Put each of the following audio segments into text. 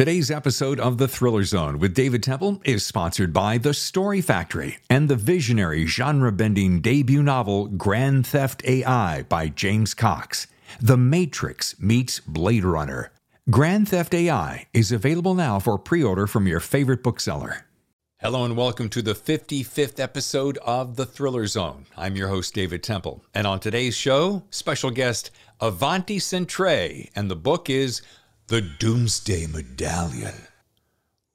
Today's episode of The Thriller Zone with David Temple is sponsored by The Story Factory and the visionary genre bending debut novel Grand Theft AI by James Cox. The Matrix meets Blade Runner. Grand Theft AI is available now for pre order from your favorite bookseller. Hello and welcome to the 55th episode of The Thriller Zone. I'm your host, David Temple. And on today's show, special guest Avanti Centrae, and the book is The Doomsday Medallion.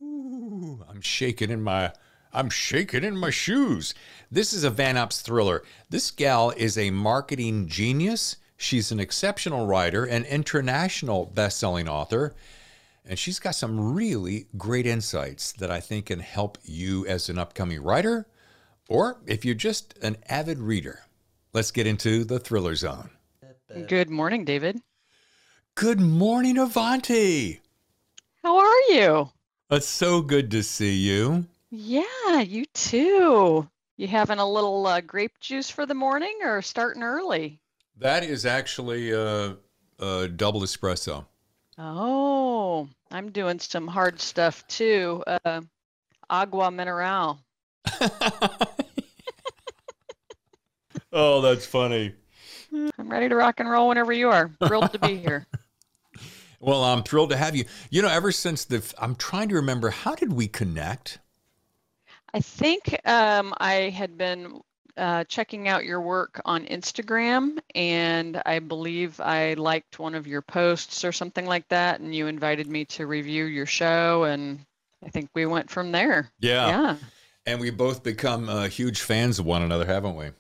Ooh, I'm shaking in my I'm shaking in my shoes. This is a Van Ops thriller. This gal is a marketing genius. She's an exceptional writer, an international best-selling author, and she's got some really great insights that I think can help you as an upcoming writer or if you're just an avid reader. Let's get into the thriller zone. Good morning, David. Good morning, Avanti. How are you? It's so good to see you. Yeah, you too. You having a little uh, grape juice for the morning or starting early? That is actually a, a double espresso. Oh, I'm doing some hard stuff too. Uh, agua mineral. oh, that's funny. I'm ready to rock and roll whenever you are. Thrilled to be here. Well, I'm thrilled to have you. You know, ever since the, I'm trying to remember, how did we connect? I think um, I had been uh, checking out your work on Instagram, and I believe I liked one of your posts or something like that, and you invited me to review your show, and I think we went from there. Yeah. Yeah. And we both become uh, huge fans of one another, haven't we?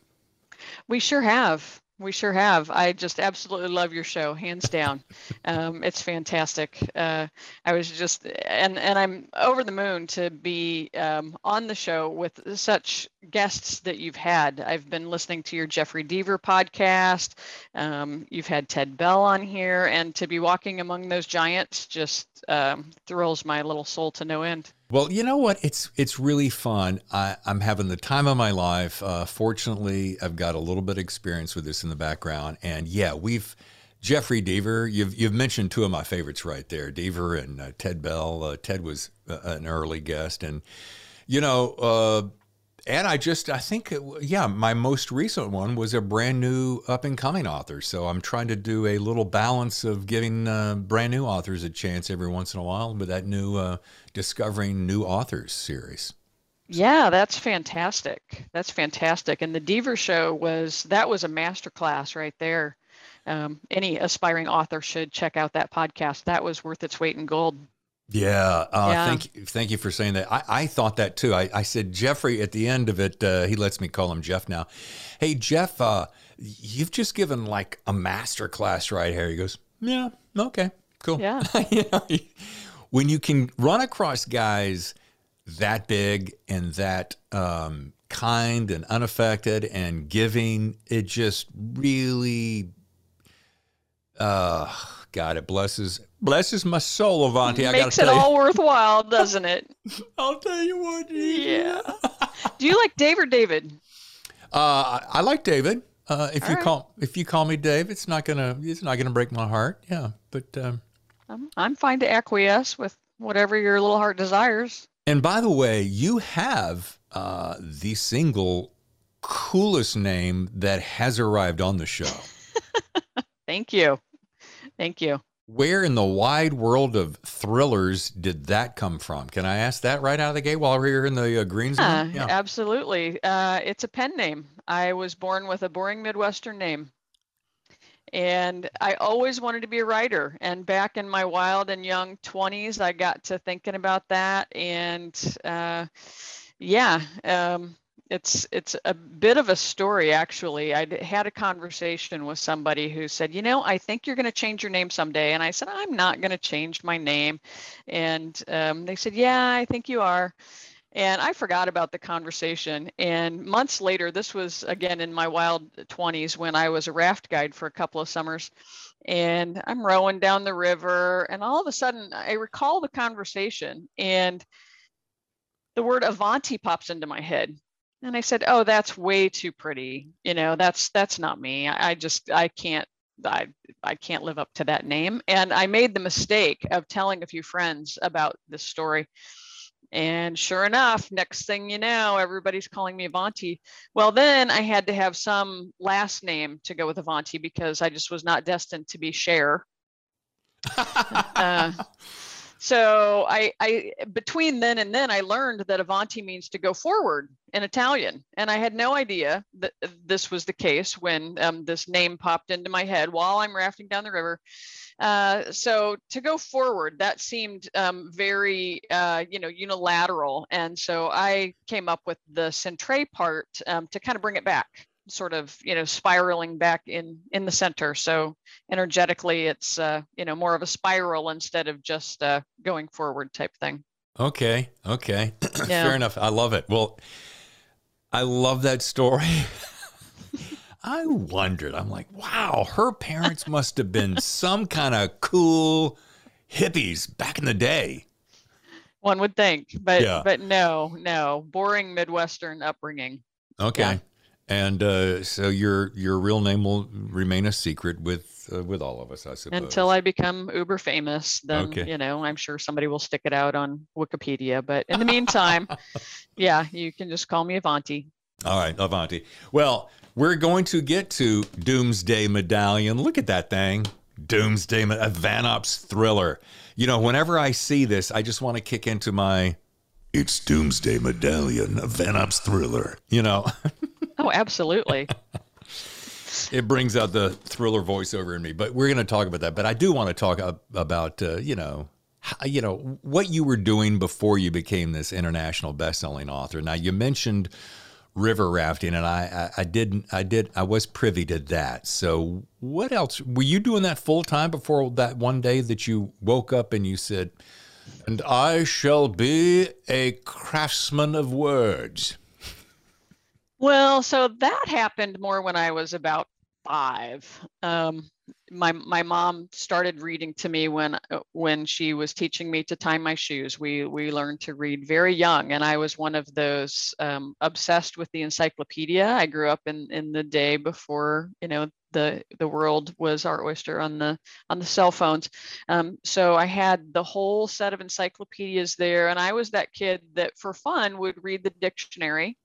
We sure have. We sure have. I just absolutely love your show, hands down. um, it's fantastic. Uh, I was just, and and I'm over the moon to be um, on the show with such guests that you've had. I've been listening to your Jeffrey Deaver podcast. Um, you've had Ted Bell on here, and to be walking among those giants just um, thrills my little soul to no end. Well, you know what? It's it's really fun. I, I'm having the time of my life. Uh, fortunately, I've got a little bit of experience with this in the background, and yeah, we've Jeffrey Deaver. You've you've mentioned two of my favorites right there, Deaver and uh, Ted Bell. Uh, Ted was uh, an early guest, and you know, uh, and I just I think yeah, my most recent one was a brand new up and coming author. So I'm trying to do a little balance of giving uh, brand new authors a chance every once in a while with that new uh, discovering new authors series. Yeah, that's fantastic. That's fantastic. And the Deaver show was that was a masterclass right there. Um, any aspiring author should check out that podcast. That was worth its weight in gold. Yeah, uh, Yeah. thank you, thank you for saying that. I, I thought that too. I, I said Jeffrey at the end of it. Uh, he lets me call him Jeff now. Hey Jeff, uh, you've just given like a master class right here. He goes, Yeah, okay, cool. Yeah. you know, when you can run across guys that big and that um, kind and unaffected and giving, it just really, uh, God, it blesses blesses my soul, Avanti. I Makes it all worthwhile, doesn't it? I'll tell you what. Yeah. Do you like Dave or David? Uh, I, I like David. Uh, if All you right. call if you call me Dave, it's not gonna it's not gonna break my heart. Yeah, but um, I'm, I'm fine to acquiesce with whatever your little heart desires. and by the way, you have uh, the single coolest name that has arrived on the show. Thank you. Thank you. Where in the wide world of thrillers did that come from? Can I ask that right out of the gate while we're here in the uh, green zone? Yeah, absolutely. Uh, it's a pen name. I was born with a boring Midwestern name. And I always wanted to be a writer. And back in my wild and young 20s, I got to thinking about that. And uh, yeah, um, it's it's a bit of a story actually. I had a conversation with somebody who said, "You know, I think you're going to change your name someday." And I said, "I'm not going to change my name." And um, they said, "Yeah, I think you are." And I forgot about the conversation. And months later, this was again in my wild 20s when I was a raft guide for a couple of summers. And I'm rowing down the river, and all of a sudden, I recall the conversation, and the word Avanti pops into my head. And I said, "Oh, that's way too pretty. You know, that's that's not me. I, I just I can't I I can't live up to that name. And I made the mistake of telling a few friends about this story. And sure enough, next thing you know, everybody's calling me Avanti. Well, then I had to have some last name to go with Avanti because I just was not destined to be Cher uh, so I, I between then and then I learned that Avanti means to go forward in Italian, and I had no idea that this was the case when um, this name popped into my head while I'm rafting down the river. Uh, so to go forward, that seemed um, very, uh, you know, unilateral, and so I came up with the centre part um, to kind of bring it back sort of you know spiraling back in in the center. So energetically it's uh you know more of a spiral instead of just uh going forward type thing. Okay okay. Yeah. fair enough. I love it. Well i love that story. I wondered. I'm like wow her parents must have been some kind of cool hippies back in the day. One would think but yeah. but no no. Boring midwestern upbringing. Okay. Yeah and uh, so your your real name will remain a secret with uh, with all of us, I suppose. Until I become uber famous, then okay. you know I'm sure somebody will stick it out on Wikipedia. But in the meantime, yeah, you can just call me Avanti. All right, Avanti. Well, we're going to get to Doomsday Medallion. Look at that thing, Doomsday a Vanops thriller. You know, whenever I see this, I just want to kick into my. It's Doomsday Medallion, a Vanops thriller. You know. Oh, absolutely. it brings out the thriller voiceover in me, but we're going to talk about that. But I do want to talk about, uh, you know, you know what you were doing before you became this international best-selling author. Now you mentioned river rafting, and I, I, I didn't, I did, I was privy to that. So what else were you doing that full time before that one day that you woke up and you said, "And I shall be a craftsman of words." Well, so that happened more when I was about five. Um, my my mom started reading to me when uh, when she was teaching me to tie my shoes. We we learned to read very young, and I was one of those um, obsessed with the encyclopedia. I grew up in in the day before you know the the world was our oyster on the on the cell phones. Um, so I had the whole set of encyclopedias there, and I was that kid that for fun would read the dictionary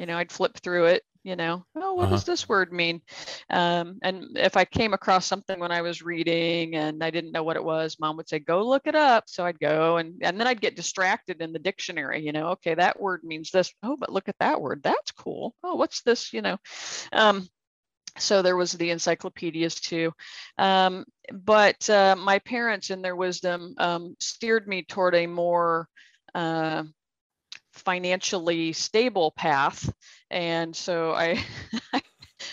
you know i'd flip through it you know oh what uh-huh. does this word mean? Um, and if i came across something when i was reading and i didn't know what it was mom would say go look it up. So i'd go and, and then i'd get distracted in the dictionary you know okay that word means this. Oh but look at that word. That's cool. Oh what's this? You know? Um, so there was the encyclopedias too. Um, but uh, my parents in their wisdom um, steered me toward a more uh, financially stable path. And so I,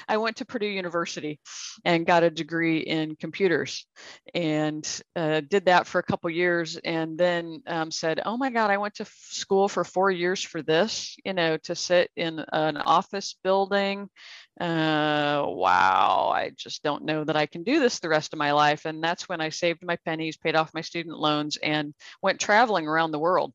I went to Purdue University and got a degree in computers and uh, did that for a couple years and then um, said, oh my God, I went to school for four years for this, you know, to sit in an office building. Uh, wow, I just don't know that I can do this the rest of my life. And that's when I saved my pennies, paid off my student loans, and went traveling around the world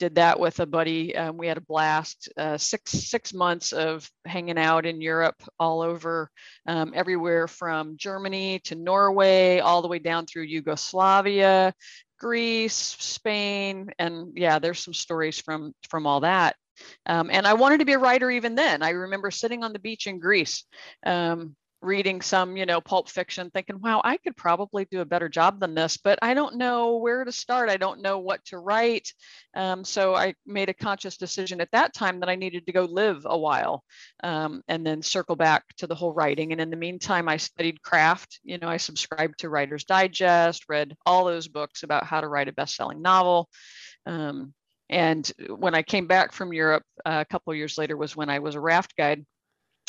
did that with a buddy. Um, we had a blast. Uh, six six months of hanging out in Europe, all over, um, everywhere from Germany to Norway, all the way down through Yugoslavia, Greece, Spain, and yeah, there's some stories from from all that. Um, and I wanted to be a writer even then. I remember sitting on the beach in Greece, um, reading some, you know, pulp fiction, thinking, wow, I could probably do a better job than this, but I don't know where to start. I don't know what to write. Um, so I made a conscious decision at that time that I needed to go live a while um, and then circle back to the whole writing. And in the meantime, I studied craft. You know, I subscribed to Writer's Digest, read all those books about how to write a best selling novel. Um, and when I came back from Europe uh, a couple years later was when I was a raft guide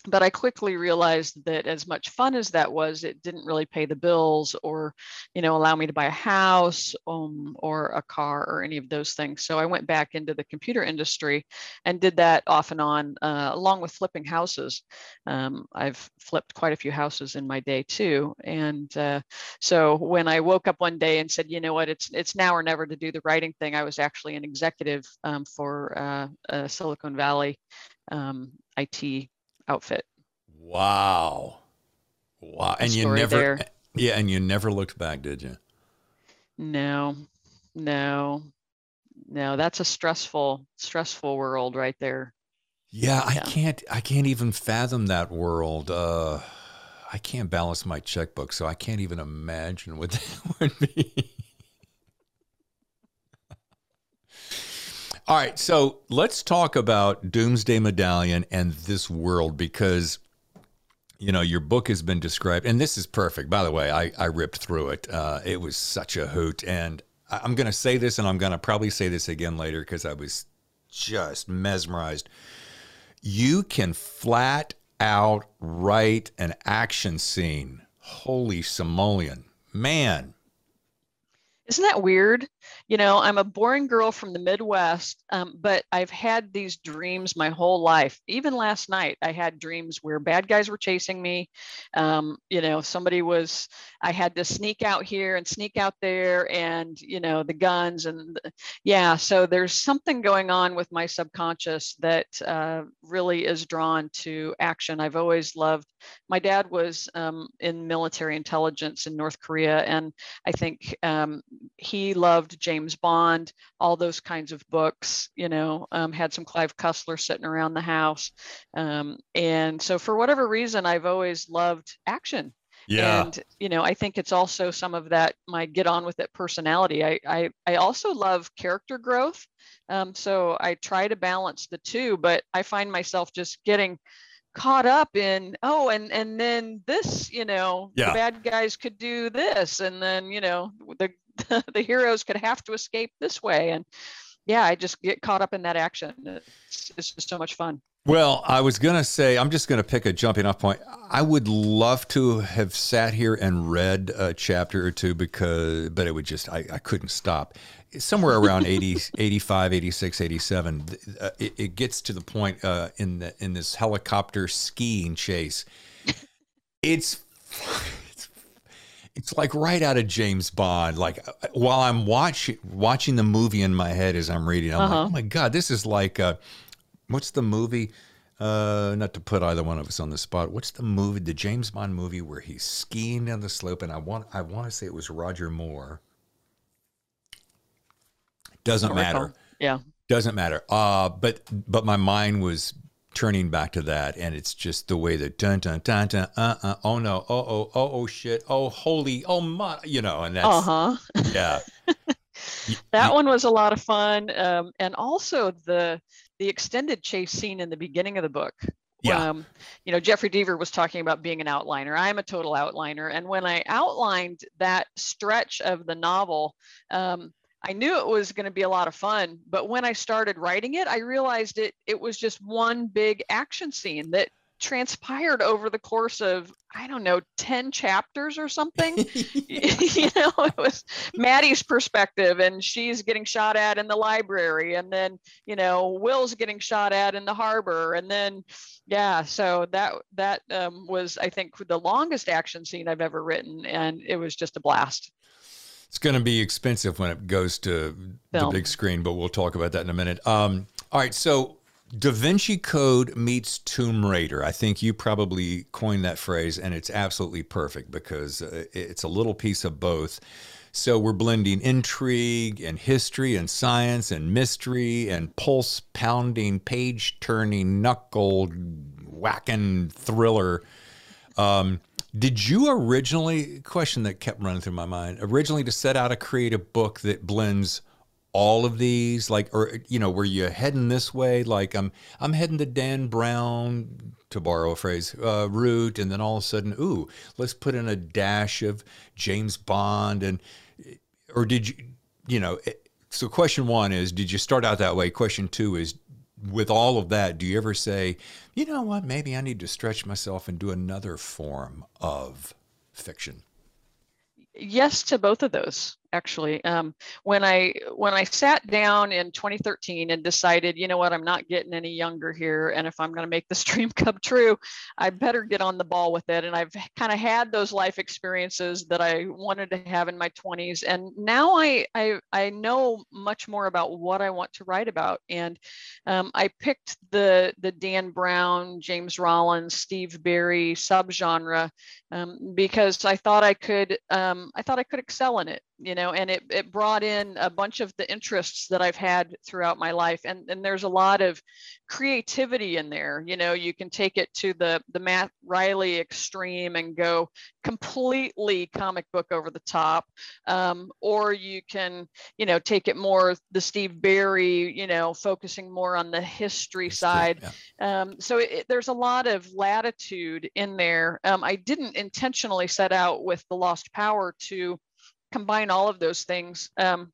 but I quickly realized that as much fun as that was, it didn't really pay the bills or, you know, allow me to buy a house um, or a car or any of those things. So I went back into the computer industry and did that off and on, uh, along with flipping houses. Um, I've flipped quite a few houses in my day too. And uh, so when I woke up one day and said, you know what, it's it's now or never to do the writing thing, I was actually an executive um, for uh, Silicon Valley um, IT outfit. Wow. Wow. And you never, there. yeah, and you never looked back, did you? No, no, no. That's a stressful, stressful world right there. Yeah, yeah. I can't, I can't even fathom that world. Uh, I can't balance my checkbook, so I can't even imagine what that would be. All right, so let's talk about Doomsday Medallion and this world because you know your book has been described, and this is perfect. By the way, I I ripped through it. Uh, it was such a hoot, and I'm going to say this, and I'm going to probably say this again later because I was just mesmerized. You can flat out write an action scene. Holy simoleon, man! Isn't that weird? You know, I'm a boring girl from the Midwest, um, but I've had these dreams my whole life. Even last night, I had dreams where bad guys were chasing me. Um, you know, somebody was, I had to sneak out here and sneak out there, and, you know, the guns. And yeah, so there's something going on with my subconscious that uh, really is drawn to action. I've always loved, my dad was um, in military intelligence in North Korea, and I think um, he loved James Bond, all those kinds of books, you know, um, had some Clive Cussler sitting around the house. Um, and so for whatever reason, I've always loved action. Yeah. And, you know, I think it's also some of that, my get on with it personality. I, I, I also love character growth. Um, so I try to balance the two, but I find myself just getting caught up in oh and and then this you know yeah. the bad guys could do this and then you know the the heroes could have to escape this way. And yeah i just get caught up in that action. It's, it's just so much fun. Well i was going to say i'm just going to pick a jumping off point. I would love to have sat here and read a chapter or two because but it would just i, I couldn't stop. Somewhere around 80 85 86 87 uh, it, it, gets to the point uh, in the in this helicopter skiing chase. It's it's like right out of James Bond. Like uh, while I'm watching watching the movie in my head as I'm reading, I'm uh-huh. like, oh my god, this is like, uh, what's the movie? Uh, not to put either one of us on the spot. What's the movie, the James Bond movie where he's skiing down the slope? And I want, I want to say it was Roger Moore. Doesn't matter. Yeah. Doesn't matter. Uh, but but my mind was turning back to that, and it's just the way that dun dun dun dun uh uh oh no oh oh oh oh shit oh holy oh my you know and that's uh huh yeah that one was a lot of fun um, and also the the extended chase scene in the beginning of the book yeah. Um, you know, Jeffrey Deaver was talking about being an outliner. I'm a total outliner. And when I outlined that stretch of the novel, um, I knew it was going to be a lot of fun, but when I started writing it, I realized it it was just one big action scene that transpired over the course of I don't know 10 chapters or something. you know, it was Maddie's perspective and she's getting shot at in the library and then, you know, Will's getting shot at in the harbor and then yeah, so that that um, was I think the longest action scene I've ever written and it was just a blast. It's going to be expensive when it goes to Film. the big screen, but we'll talk about that in a minute. Um, all right, so Da Vinci Code meets Tomb Raider. I think you probably coined that phrase, and it's absolutely perfect because uh, it's a little piece of both. So we're blending intrigue and history and science and mystery and pulse pounding, page turning, knuckle whacking thriller. Um, did you originally question that kept running through my mind originally to set out to create a book that blends all of these like or you know were you heading this way? Like i'm i'm heading to dan brown to borrow a phrase uh, route and then all of a sudden ooh let's put in a dash of james bond and or did you you know eh, so question one is did you start out that way? Question two is with all of that, do you ever say, you know what, maybe I need to stretch myself and do another form of fiction? Yes, to both of those. Actually. Um, when I when I sat down in 2013 and decided, you know what, I'm not getting any younger here, and if I'm going to make this dream come true, I better get on the ball with it. And I've kind of had those life experiences that I wanted to have in my 20s, and now I I, I know much more about what I want to write about. And um, I picked the the Dan Brown, James Rollins, Steve Berry subgenre um, because I thought I could um, I thought I could excel in it, you know, and it, it brought in a bunch of the interests that I've had throughout my life. And, and there's a lot of creativity in there. You know, you can take it to the, the Matt Reilly extreme and go completely comic book over the top. Um, or you can, you know, take it more the Steve Berry, you know, focusing more on the history, side. Yeah. Um, so it, there's a lot of latitude in there. Um, I didn't intentionally set out with the Lost Power to combine all of those things. Um,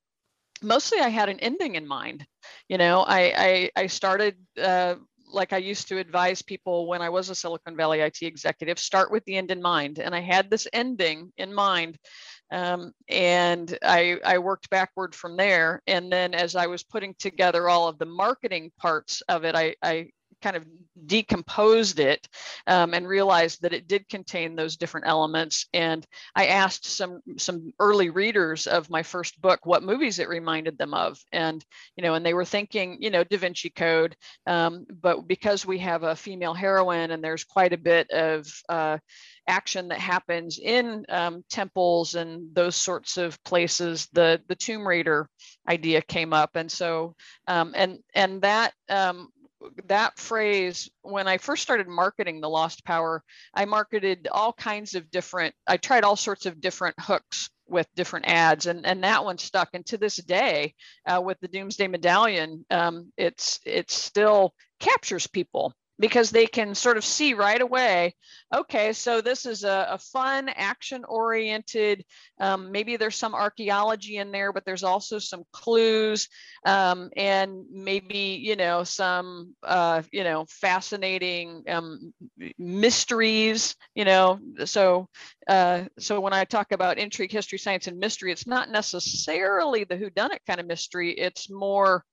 mostly I had an ending in mind. You know, I, I, I started uh, like I used to advise people when I was a Silicon Valley IT executive, start with the end in mind. And I had this ending in mind. Um, and I, I worked backward from there. And then as I was putting together all of the marketing parts of it, I, I kind of decomposed it um, and realized that it did contain those different elements. And I asked some some early readers of my first book what movies it reminded them of, and you know, and they were thinking, you know, Da Vinci Code. Um, but because we have a female heroine and there's quite a bit of uh, action that happens in um, temples and those sorts of places, the the Tomb Raider idea came up, and so um, and and that um, that phrase when i first started marketing the lost power i marketed all kinds of different i tried all sorts of different hooks with different ads and and that one stuck. And to this day uh, with the doomsday medallion um, it's it still captures people because they can sort of see right away okay so this is a, a fun action oriented um, maybe there's some archaeology in there but there's also some clues um, and maybe you know some uh, you know fascinating um, mysteries you know so uh, so when i talk about intrigue history science and mystery it's not necessarily the whodunit kind of mystery it's more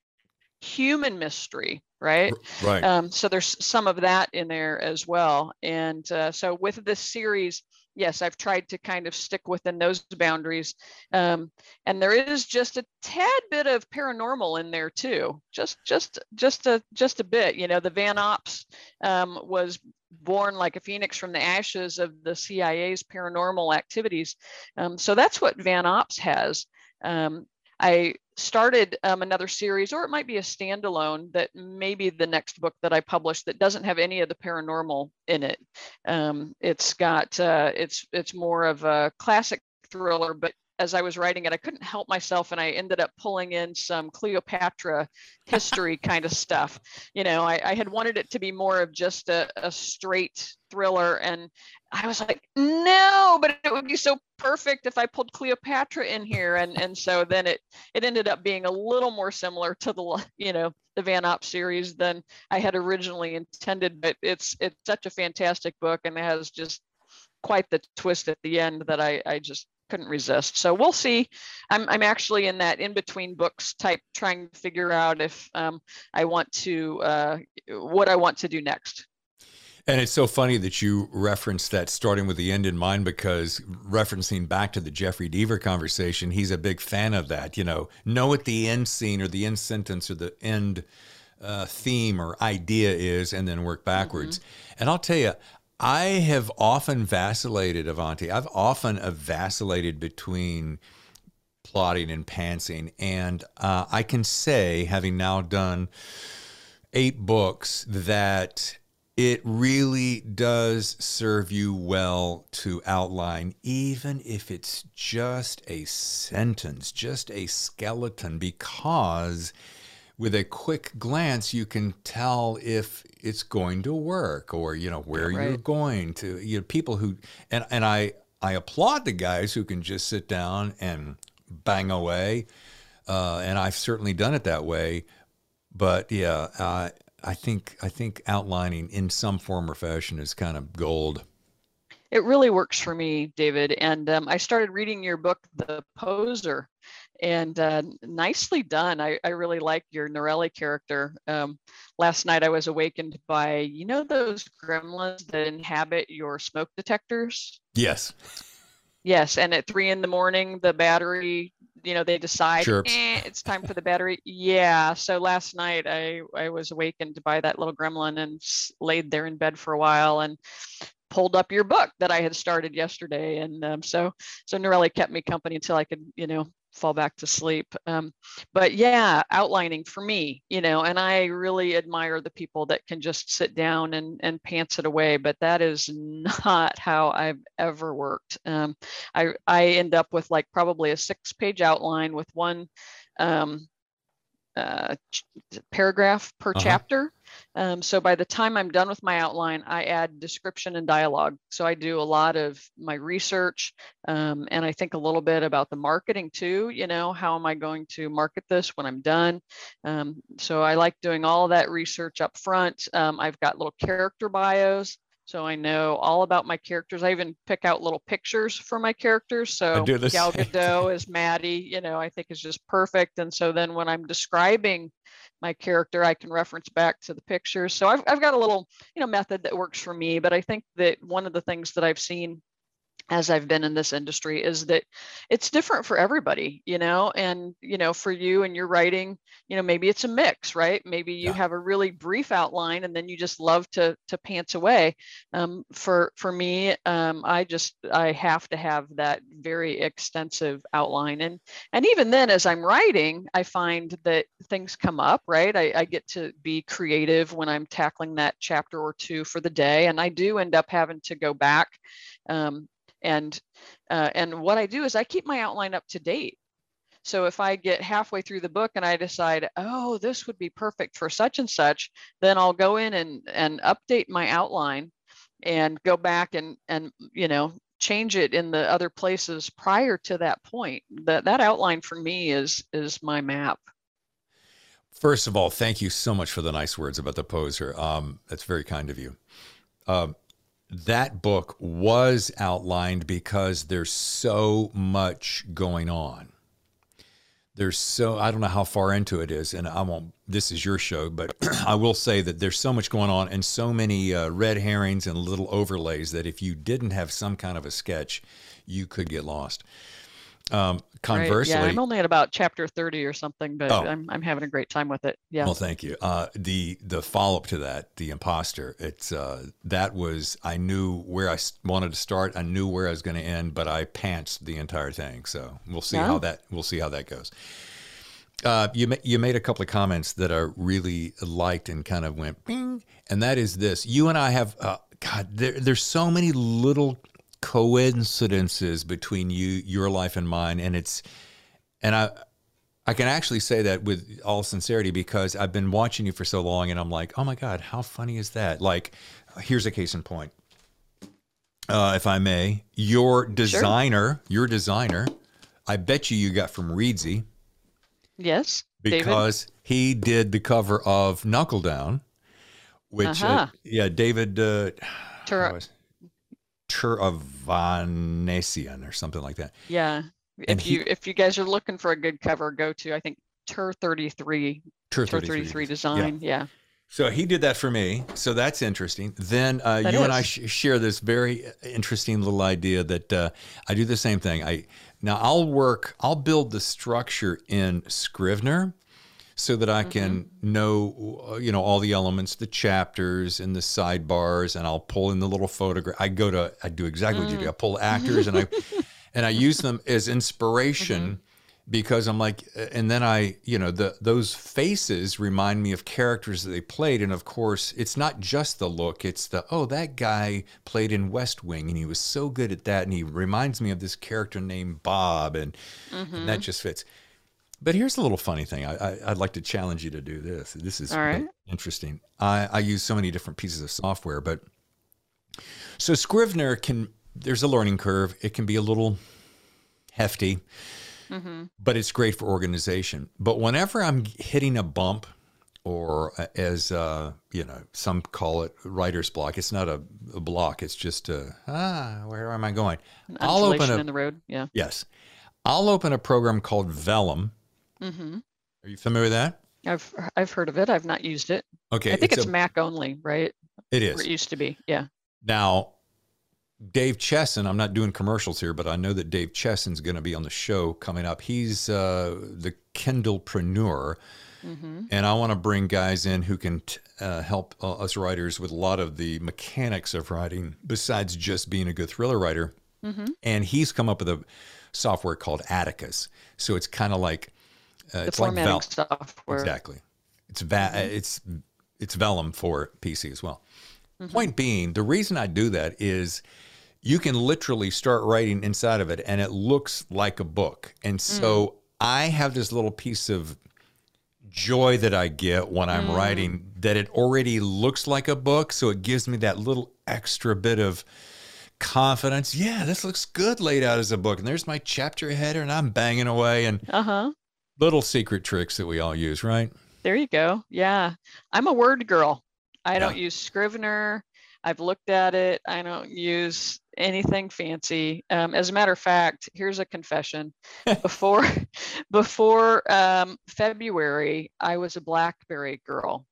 human mystery right? Right. Um, so there's some of that in there as well. And uh, so with this series yes i've tried to kind of stick within those boundaries. Um, and there is just a tad bit of paranormal in there too. Just just just a just a bit you know the van ops um, was born like a phoenix from the ashes of the cia's paranormal activities. Um, so that's what van ops has. Um, I started um, another series, or it might be a standalone that maybe the next book that I publish that doesn't have any of the paranormal in it. Um, it's got uh, it's it's more of a classic thriller, but as I was writing it, I couldn't help myself, and I ended up pulling in some Cleopatra history kind of stuff. You know, I, I, had wanted it to be more of just a, a straight thriller, and I was like, no, but it would be so perfect if I pulled Cleopatra in here, and and so then it it ended up being a little more similar to the you know the Van Op series than I had originally intended. But it's it's such a fantastic book, and it has just quite the twist at the end that I I just couldn't resist. So we'll see. I'm, I'm actually in that in between books type, trying to figure out if um, I want to, uh, what I want to do next. And it's so funny that you referenced that starting with the end in mind because referencing back to the Jeffrey Deaver conversation, he's a big fan of that. You know, know what the end scene or the end sentence or the end uh, theme or idea is, and then work backwards. Mm-hmm. And I'll tell you, I have often vacillated, Avanti. I've often vacillated between plotting and pantsing. And uh, I can say, having now done eight books, that it really does serve you well to outline, even if it's just a sentence, just a skeleton, because with a quick glance, you can tell if it's going to work or, you know, where right. you're going to. You know, people who, and, and I, I applaud the guys who can just sit down and bang away. Uh, and I've certainly done it that way. But yeah, uh, I think I think outlining in some form or fashion is kind of gold. it really works for me, David. And um, I started reading your book, The Poser, and uh, nicely done. I, I really like your Norelli character. Um, last night I was awakened by, you know, those gremlins that inhabit your smoke detectors? Yes. Yes. And at three in the morning, the battery, you know, they decide eh, it's time for the battery. Yeah. So last night I, I was awakened by that little gremlin and laid there in bed for a while and pulled up your book that I had started yesterday. And um, so, so Norelli kept me company until I could, you know, fall back to sleep. Um, but yeah, outlining for me, you know, and I really admire the people that can just sit down and, and pants it away, but that is not how I've ever worked. Um, I, I end up with like probably a six page outline with one um, uh, paragraph per uh-huh. chapter. Um, so by the time I'm done with my outline, I add description and dialogue. So I do a lot of my research um, and I think a little bit about the marketing too. You know, how am I going to market this when I'm done? Um, so I like doing all that research up front. Um, I've got little character bios. So I know all about my characters. I even pick out little pictures for my characters. So Gal Gadot is Maddie, you know, I think is just perfect. And so then when I'm describing my character, I can reference back to the pictures. So I've, I've got a little, you know, method that works for me. But I think that one of the things that I've seen as I've been in this industry is that it's different for everybody, you know, and you know, for you and your writing, you know, maybe it's a mix, right? Maybe you yeah. have a really brief outline and then you just love to to pants away. Um, for for me, um, I just I have to have that very extensive outline, and and even then, as I'm writing, I find that things come up, right? I, I get to be creative when I'm tackling that chapter or two for the day, and I do end up having to go back um, and uh, and what I do is I keep my outline up to date. So if I get halfway through the book and I decide, oh, this would be perfect for such and such, then I'll go in and and update my outline and go back and and you know change it in the other places prior to that point. That that outline for me is is my map. First of all, thank you so much for the nice words about the poser. Um, that's very kind of you. Um, that book was outlined because there's so much going on. There's so I don't know how far into it is, and I won't. This is your show, but I will say that there's so much going on and so many uh, red herrings and little overlays that if you didn't have some kind of a sketch, you could get lost. Um, conversely, right. yeah, I'm only at about chapter 30 or something, but oh. I'm, I'm having a great time with it. Yeah. Well, thank you. Uh, the the follow up to that, the imposter, it's uh, that was I knew where I wanted to start, I knew where I was going to end, but I pantsed the entire thing. So we'll see yeah. how that we'll see how that goes. Uh, you you made a couple of comments that I really liked and kind of went bing, and that is this: you and I have uh, God, there, there's so many little coincidences between you, your life and mine, and it's, and I, I can actually say that with all sincerity because I've been watching you for so long, and I'm like, oh my god, how funny is that? Like, here's a case in point. Uh, if I may, your designer, sure. your designer, I bet you you got from Reedsy. Yes, because David. he did the cover of Knuckle Down, which uh, uh-huh. uh, yeah, David. Uh, Tur- Vanessian or something like that. Yeah. And if he, you if you guys are looking for a good cover, go to I think Tur 33. Tur 33, 33 design. Yeah. yeah. So he did that for me. So that's interesting. Then uh, that you is. and I sh- share this very interesting little idea that uh, I do the same thing. I now I'll work. I'll build the structure in Scrivener so that I mm-hmm. can know, uh, you know, all the elements, the chapters and the sidebars, and I'll pull in the little photograph. I go to, I do exactly mm. what you do. I pull actors and I, and I use them as inspiration mm-hmm. because I'm like, uh, and then I, you know, the those faces remind me of characters that they played, and of course, it's not just the look; it's the oh, that guy played in West Wing, and he was so good at that, and he reminds me of this character named Bob, and, mm-hmm. and that just fits. But here's a little funny thing. I, I, would like to challenge you to do this. This is interesting. I, I use so many different pieces of software, but so Scrivener can, there's a learning curve. It can be a little hefty, mm-hmm. but it's great for organization. But whenever I'm hitting a bump or uh, as uh, you know, some call it writer's block. It's not a, a block. It's just a ah, where am I going? I'll open a in the road. Yeah. yes. I'll open a program called Vellum. Hmm Are you familiar with that? I've I've heard of it. I've not used it. Okay, I think it's, a- Mac only, right? It is. Or it used to be. Yeah. now. Dave Chesson, I'm not doing commercials here, but I know that Dave Chesson's going to be on the show coming up. He's uh, the Kindlepreneur, hmm and I want to bring guys in who can t- uh, help uh, us writers with a lot of the mechanics of writing, besides just being a good thriller writer. hmm And he's come up with a software called Atticus, so it's kind of like uh, The it's like formatting Vel- software. exactly. It's va- it's it's Vellum for PC as well. Mm-hmm. Point being, the reason I do that is you can literally start writing inside of it and it looks like a book. And so Mm. I have this little piece of joy that I get when I'm Mm. writing that it already looks like a book. So it gives me that little extra bit of confidence. Yeah, this looks good laid out as a book. And there's my chapter header and I'm banging away and Uh huh. Little secret tricks that we all use, right? There you go. Yeah. I'm a word girl. I Yeah. don't use Scrivener. I've looked at it. I don't use anything fancy. Um, as a matter of fact, here's a confession. before before um, February, I was a BlackBerry girl.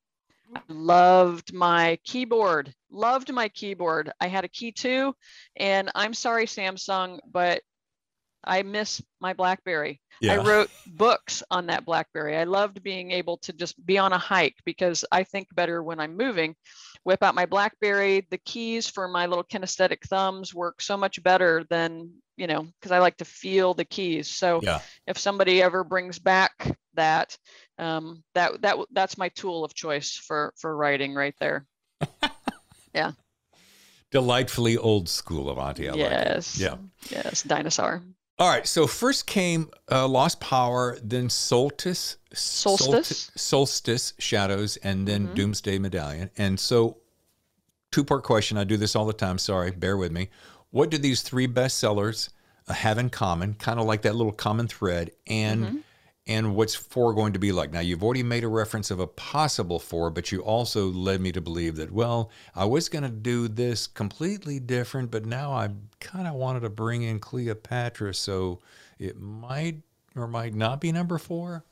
I loved my keyboard. Loved my keyboard. I had a KEY2, and I'm sorry, Samsung, but I miss my BlackBerry. I wrote books on that BlackBerry. I loved being able to just be on a hike because I think better when I'm moving. Whip out my BlackBerry. The keys for my little kinesthetic thumbs work so much better than, you know, because I like to feel the keys. So yeah. if somebody ever brings back that, um, that that that's my tool of choice for for writing right there. Yeah delightfully old school, Avanti. I like yes. Yeah. Yes. Dinosaur. All right. So first came uh, Lost Power, then Solstice, Solstice? Solstice Shadows, and then Mhm. Doomsday Medallion. And so, two part question. I do this all the time. Sorry, bear with me. What do these three bestsellers uh, have in common? Kind of like that little common thread, and Mhm. And what's four going to be like? Now, you've already made a reference of a possible four, but you also led me to believe that, well, I was going to do this completely different, but now I kind of wanted to bring in Cleopatra, so it might or might not be number four.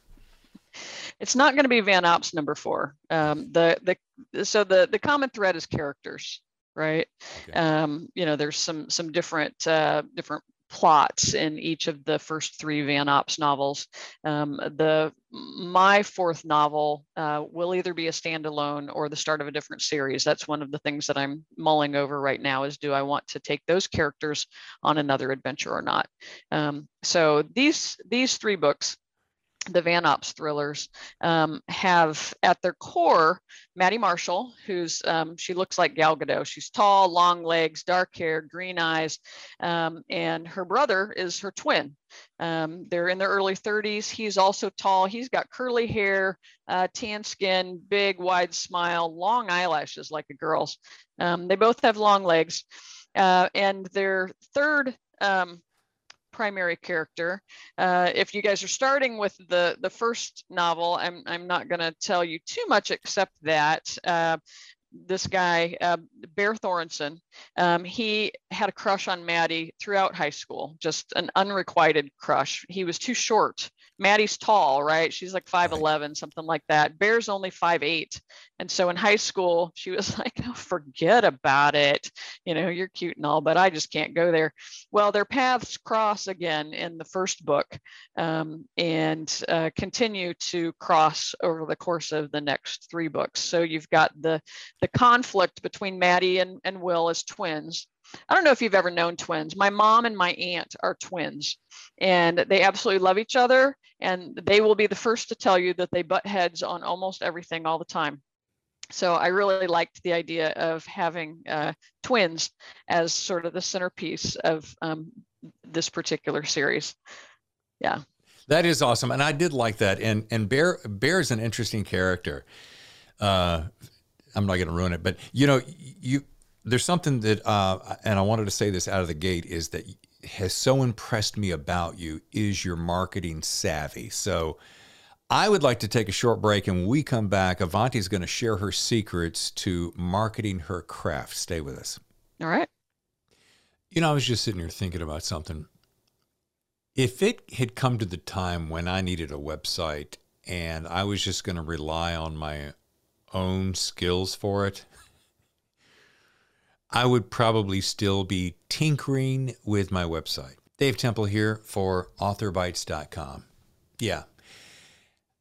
It's not going to be Van Ops number four. Um, the the so the the common thread is characters, right? Okay. Um, you know, there's some some different uh, different plots in each of the first three Van Ops novels. Um, the my fourth novel uh, will either be a standalone or the start of a different series. That's one of the things that I'm mulling over right now. Is do I want to take those characters on another adventure or not? Um, so these these three books the Van Ops thrillers um, have at their core Maddie Marshall, who's um, she looks like Gal Gadot. She's tall, long legs, dark hair, green eyes, um, and her brother is her twin. Um, they're in their early 30s. He's also tall. He's got curly hair, uh, tan skin, big, wide smile, long eyelashes like a girl's. Um, they both have long legs, uh, and their third um, primary character. Uh, if you guys are starting with the the first novel, I'm I'm not going to tell you too much except that. Uh, this guy, uh, Bear Thorenson, um, he had a crush on Maddie throughout high school, just an unrequited crush. He was too short. Maddie's tall, right? She's like 5'11, something like that. Bear's only 5'8. And so in high school, she was like, oh, forget about it. You know, you're cute and all, but I just can't go there. Well, their paths cross again in the first book um, and uh, continue to cross over the course of the next three books. So you've got the the conflict between Maddie and, and Will as twins. I don't know if you've ever known twins. My mom and my aunt are twins, and they absolutely love each other. And they will be the first to tell you that they butt heads on almost everything all the time. So I really liked the idea of having uh, twins as sort of the centerpiece of um, this particular series. Yeah. That is awesome, and I did like that. And and Bear Bear is an interesting character. Uh, I'm not going to ruin it, but you know, you there's something that, uh, and I wanted to say this out of the gate is that has so impressed me about you is your marketing savvy. So I would like to take a short break, and when we come back, Avanti is going to share her secrets to marketing her craft. Stay with us. All right. You know, I was just sitting here thinking about something. If it had come to the time when I needed a website and I was just going to rely on my own skills for it, I would probably still be tinkering with my website. Dave Temple here for authorbytes.com. Yeah.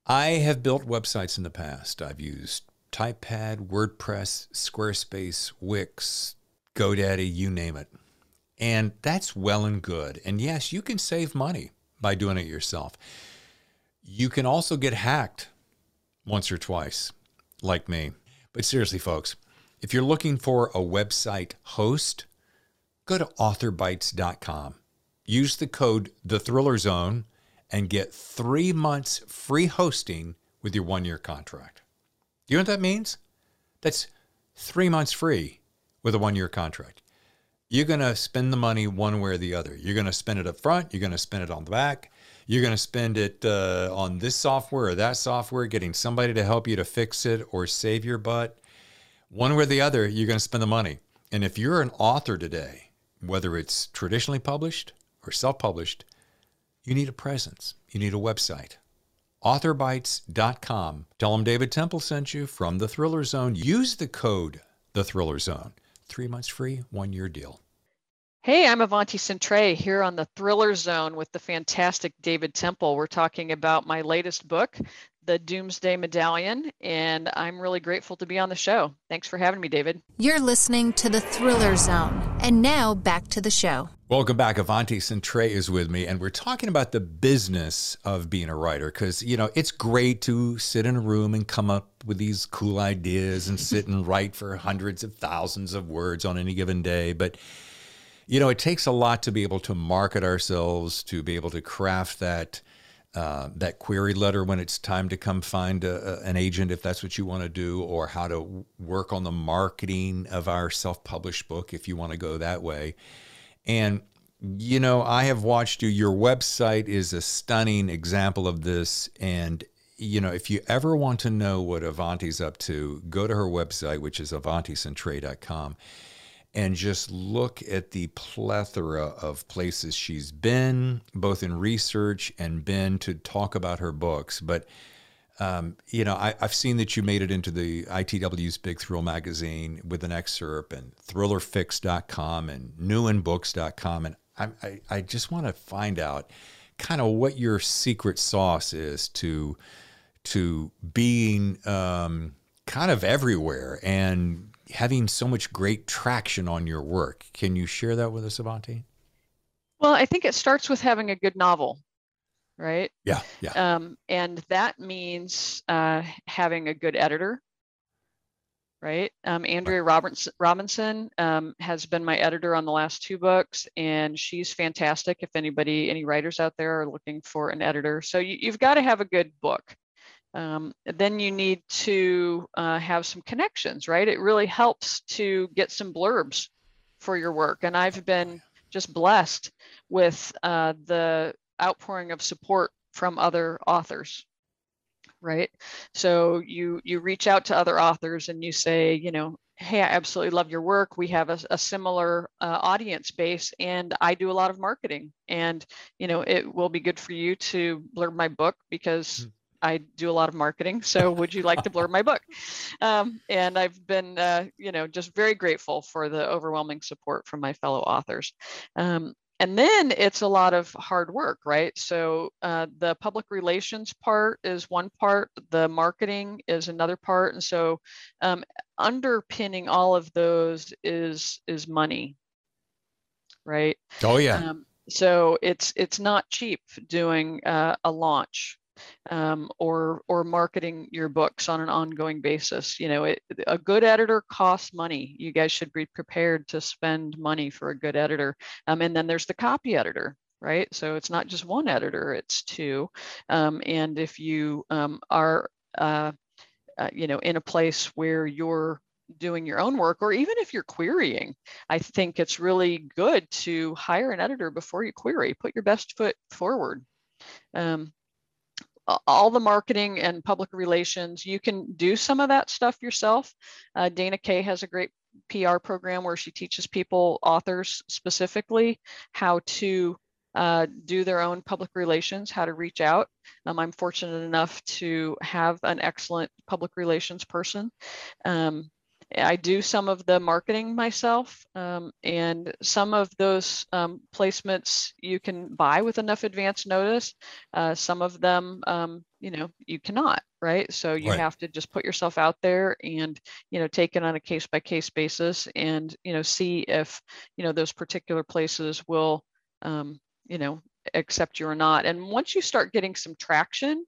I have built websites in the past. I've used TypePad, WordPress, Squarespace, Wix, GoDaddy, you name it. And that's well and good. And yes, you can save money by doing it yourself. You can also get hacked once or twice, like me. But seriously, folks, if you're looking for a website host, go to authorbytes.com. Use the code The Thriller Zone and get three months free hosting with your one year contract. Do You know what that means? That's three months free with a one year contract. You're going to spend the money one way or the other. You're going to spend it up front, you're going to spend it on the back, you're going to spend it uh, on this software or that software, getting somebody to help you to fix it or save your butt. One way or the other, you're going to spend the money. And if you're an author today, whether it's traditionally published or self published, you need a presence. You need a website. Authorbytes.com. Tell them David Temple sent you from the Thriller Zone. Use the code The Thriller Zone. Three months free, one year deal. Hey, I'm Avanti Centrae here on the Thriller Zone with the fantastic David Temple. We're talking about my latest book, The Doomsday Medallion, and I'm really grateful to be on the show. Thanks for having me, David. You're listening to the Thriller Zone. And now back to the show. Welcome back. Avanti Centrae is with me, and we're talking about the business of being a writer because, you know, it's great to sit in a room and come up with these cool ideas and sit and write for hundreds of thousands of words on any given day. But you know, it takes a lot to be able to market ourselves, to be able to craft that uh, that query letter when it's time to come find a, a, an agent if that's what you want to do, or how to work on the marketing of our self-published book if you want to go that way. And you know, I have watched you. Your website is a stunning example of this, and you know, if you ever want to know what Avanti's up to, go to her website, which is avanticentrae.com and just look at the plethora of places she's been, both in research and been to talk about her books. But um, you know, I, have seen that you made it into the ITW's Big Thrill magazine with an excerpt, and ThrillerFix.com and NewinBooks.com, and I, I, I just want to find out kind of what your secret sauce is to to being um, kind of everywhere and having so much great traction on your work. Can you share that with us, Avanti? Well, I think it starts with having a good novel, right? Yeah, yeah. Um, and that means uh, having a good editor, right? Um, Andrea Roberts- Robinson um, has been my editor on the last two books, and she's fantastic. If anybody, any writers out there are looking for an editor, so you, you've got to have a good book. Um, then you need to uh, have some connections, right? It really helps to get some blurbs for your work. And I've been just blessed with uh, the outpouring of support from other authors right so you you reach out to other authors and you say you know hey i absolutely love your work we have a, a similar uh, audience base and i do a lot of marketing and you know it will be good for you to blurb my book because mm. I do a lot of marketing. So would you like to blur my book? Um, and I've been, uh, you know, just very grateful for the overwhelming support from my fellow authors. Um, and then it's a lot of hard work, right? So uh, the public relations part is one part, the marketing is another part, and so um, underpinning all of those is is money, right? Oh yeah. Um, so it's it's not cheap doing uh, a launch um, or or marketing your books on an ongoing basis. You know, it, a good editor costs money. You guys should be prepared to spend money for a good editor. Um, and then there's the copy editor, right? So it's not just one editor; it's two. Um, and if you um, are uh, uh, you know in a place where you're doing your own work or even if you're querying i think it's really good to hire an editor before you query put your best foot forward um, all the marketing and public relations, you can do some of that stuff yourself. Uh, Dana Kaye has a great PR program where she teaches people, authors specifically, how to uh, do their own public relations, how to reach out. Um, I'm fortunate enough to have an excellent public relations person. Um, I do some of the marketing myself, um, and some of those um, placements you can buy with enough advance notice. Uh, some of them, um, you know, you cannot, right? So you right. have to just put yourself out there and, you know, take it on a case by case basis, and you know, see if you know those particular places will, um, you know, accept you or not. And once you start getting some traction,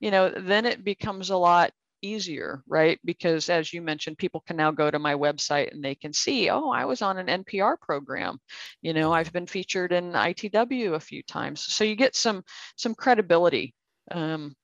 you know, then it becomes a lot easier, right? Because as you mentioned, people can now go to my website and they can see, oh, I was on an NPR program. You know, I've been featured in ITW a few times. So you get some some credibility. Um,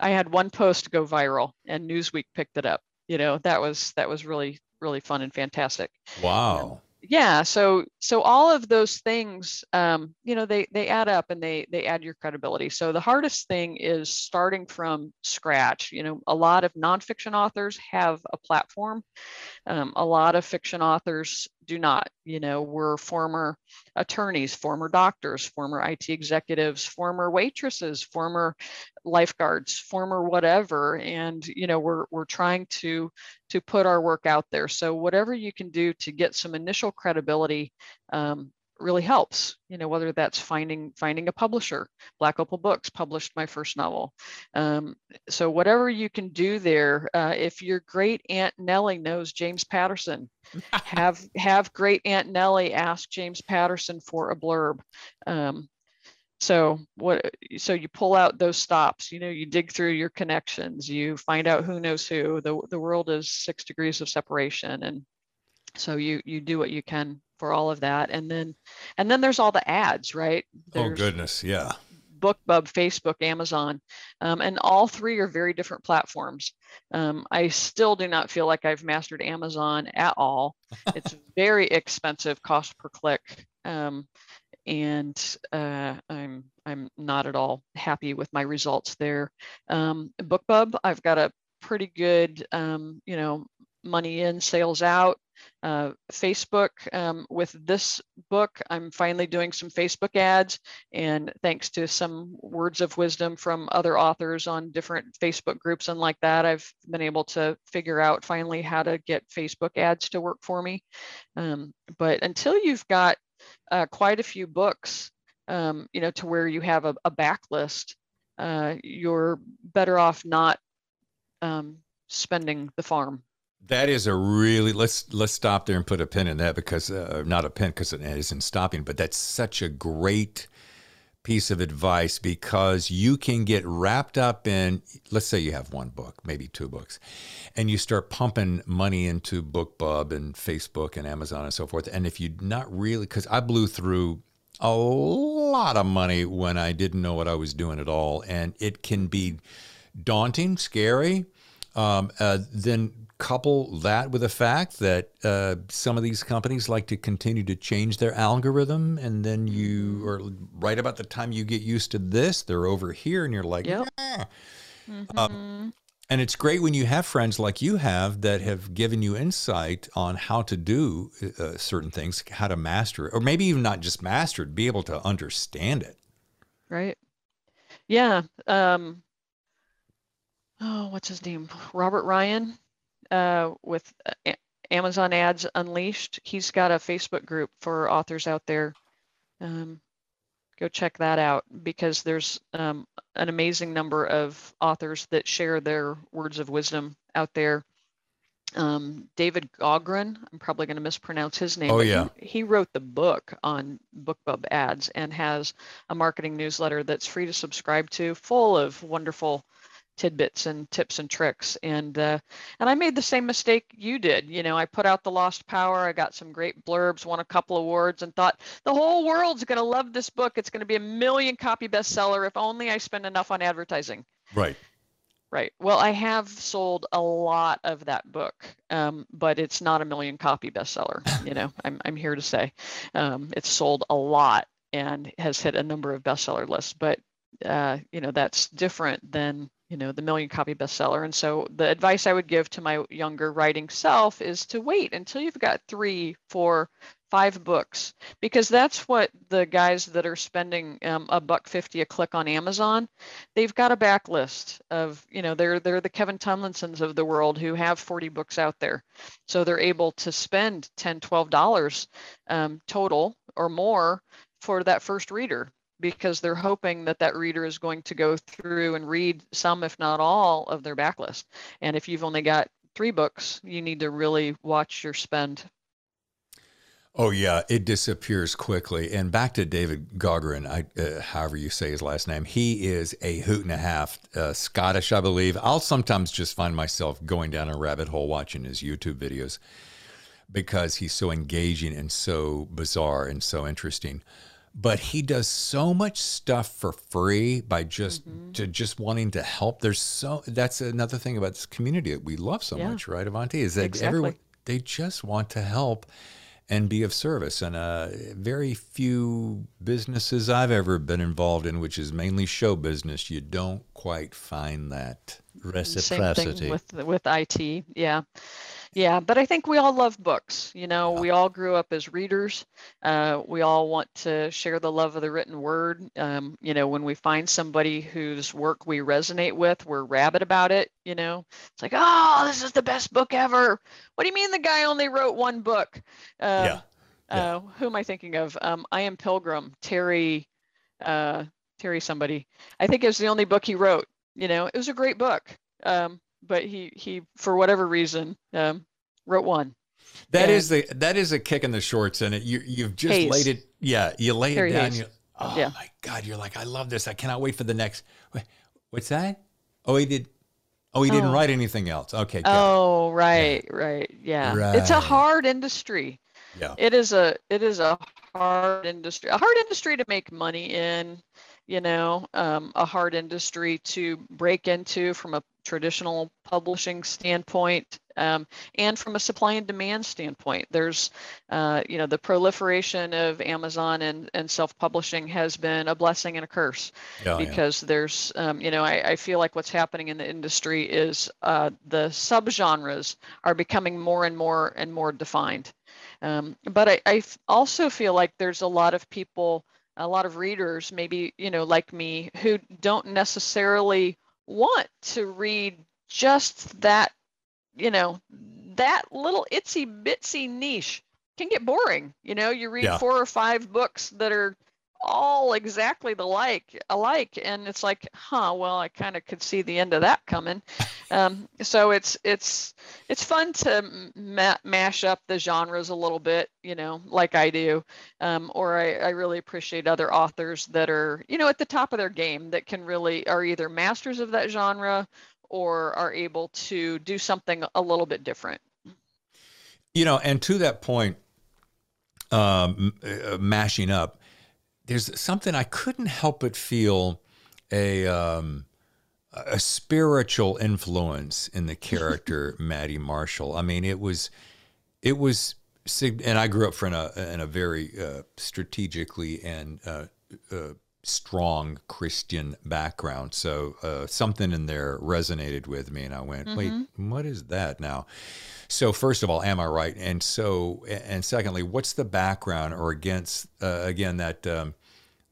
I had one post go viral and Newsweek picked it up. You know, that was that was really really fun and fantastic. Wow yeah so so all of those things um, you know they they add up and they they add your credibility. So the hardest thing is starting from scratch. You know a lot of nonfiction authors have a platform. Um, a lot of fiction authors do not. You know, we're former attorneys, former doctors, former IT executives, former waitresses, former lifeguards, former whatever, and you know, we're we're trying to to put our work out there. So whatever you can do to get some initial credibility, um, really helps you know whether that's finding finding a publisher. Black opal books published my first novel. Um, so whatever you can do there uh, if your great aunt nellie knows james patterson have have great aunt nellie ask james patterson for a blurb. Um, so what so you pull out those stops you know you dig through your connections you find out who knows who the, the world is six degrees of separation and so you you do what you can for all of that. And then and then there's all the ads right? Oh, there's oh goodness yeah. Bookbub facebook amazon um, and all three are very different platforms. Um, i still do not feel like i've mastered amazon at all. It's very expensive cost per click um, and uh, i'm i'm not at all happy with my results there. Um, bookbub i've got a pretty good um, you know money in sales out uh, Facebook. Um, with this book, I'm finally doing some Facebook ads, and thanks to some words of wisdom from other authors on different Facebook groups and like that, I've been able to figure out finally how to get Facebook ads to work for me. Um, but until you've got uh, quite a few books, um, you know, to where you have a, a backlist, uh, you're better off not um, spending the farm that is a really let's let's stop there and put a pin in that because uh, not a pin because it isn't stopping, but that's such a great piece of advice because you can get wrapped up in let's say you have one book maybe two books and you start pumping money into bookbub and facebook and amazon and so forth. And if you not really because i blew through a lot of money when i didn't know what i was doing at all. And it can be daunting scary um, uh, then couple that with the fact that uh, some of these companies like to continue to change their algorithm, and then you mm-hmm. are right about the time you get used to this, they're over here, and you're like, yep. yeah. Mm-hmm. Um, and it's great when you have friends like you have that have given you insight on how to do uh, certain things, how to master it, or maybe even not just master it, be able to understand it. Right. Yeah. Um, oh, what's his name? Robert Ryan uh, with uh, Amazon Ads Unleashed. He's got a Facebook group for authors out there. Um, go check that out because there's um, an amazing number of authors that share their words of wisdom out there. Um, David Gaughran, I'm probably going to mispronounce his name. Oh, yeah. He, he, wrote the book on BookBub ads and has a marketing newsletter that's free to subscribe to, full of wonderful tidbits and tips and tricks and uh, and i made the same mistake you did you know i put out the lost power i got some great blurbs won a couple awards and thought the whole world's going to love this book it's going to be a million copy bestseller if only i spend enough on advertising. Right. Right. Well i have sold a lot of that book um, but it's not a million copy bestseller you know i'm, I'm here to say um, it's sold a lot and has hit a number of bestseller lists but uh, you know that's different than you know the million copy bestseller. And so the advice i would give to my younger writing self is to wait until you've got three four five books because that's what the guys that are spending um, a buck 50 a click on amazon they've got a backlist of you know they're they're the kevin tumlinsons of the world who have 40 books out there. So they're able to spend 10 12 dollars um, total or more for that first reader because they're hoping that that reader is going to go through and read some, if not all, of their backlist. And if you've only got three books, you need to really watch your spend. Oh yeah, it disappears quickly. And back to David I, uh, however you say his last name, he is a hoot and a half, uh, Scottish, I believe. I'll sometimes just find myself going down a rabbit hole watching his YouTube videos because he's so engaging and so bizarre and so interesting but he does so much stuff for free by just mm-hmm. to just wanting to help. There's so that's another thing about this community that we love so yeah. much, right, Avanti? Is that exactly. everyone they just want to help and be of service. And uh, very few businesses I've ever been involved in, which is mainly show business, you don't quite find that reciprocity. Same thing with with IT, yeah. Yeah, but I think we all love books. You know, we all grew up as readers. Uh, we all want to share the love of the written word. Um, you know, when we find somebody whose work we resonate with, we're rabid about it. You know, it's like, oh, this is the best book ever. What do you mean the guy only wrote one book? Uh, yeah. yeah. Uh, who am I thinking of? Um, I am Pilgrim, Terry, uh, Terry somebody. I think it was the only book he wrote. You know, it was a great book. Um, but he he for whatever reason um, wrote one. That and is the that is a kick in the shorts, and it you you've just Hayes. laid it. Yeah, you lay Harry it down. You, oh yeah. my God, you're like, I love this. I cannot wait for the next. What's that? Oh, he did. Oh, he didn't oh. write anything else. Okay. Oh, right, yeah. right, yeah. Right. It's a hard industry. Yeah. It is a it is a hard industry. A hard industry to make money in you know, um, a hard industry to break into from a traditional publishing standpoint um, and from a supply and demand standpoint. There's, uh, you know, the proliferation of Amazon and, and self-publishing has been a blessing and a curse oh, because yeah. there's, um, you know, I, I, feel like what's happening in the industry is uh, the subgenres are becoming more and more and more defined. Um, but I, I also feel like there's a lot of people a lot of readers, maybe, you know, like me, who don't necessarily want to read just that, you know, that little itsy bitsy niche can get boring. You know, you read yeah. four or five books that are all exactly the like alike. And it's like huh well i kind of could see the end of that coming. Um, so it's it's it's fun to ma- mash up the genres a little bit you know like i do. Um, or I, I really appreciate other authors that are you know at the top of their game that can really are either masters of that genre or are able to do something a little bit different. You know and to that point um, uh, mashing up there's something I couldn't help but feel a um, a spiritual influence in the character Maddie Marshall. I mean, it was it was and I grew up in a in a very uh, strategically and uh, uh, strong Christian background. So uh, something in there resonated with me, and I went, mm-hmm. "Wait, what is that now?" So first of all, am I right? And so, and secondly, what's the background or against uh, again that um,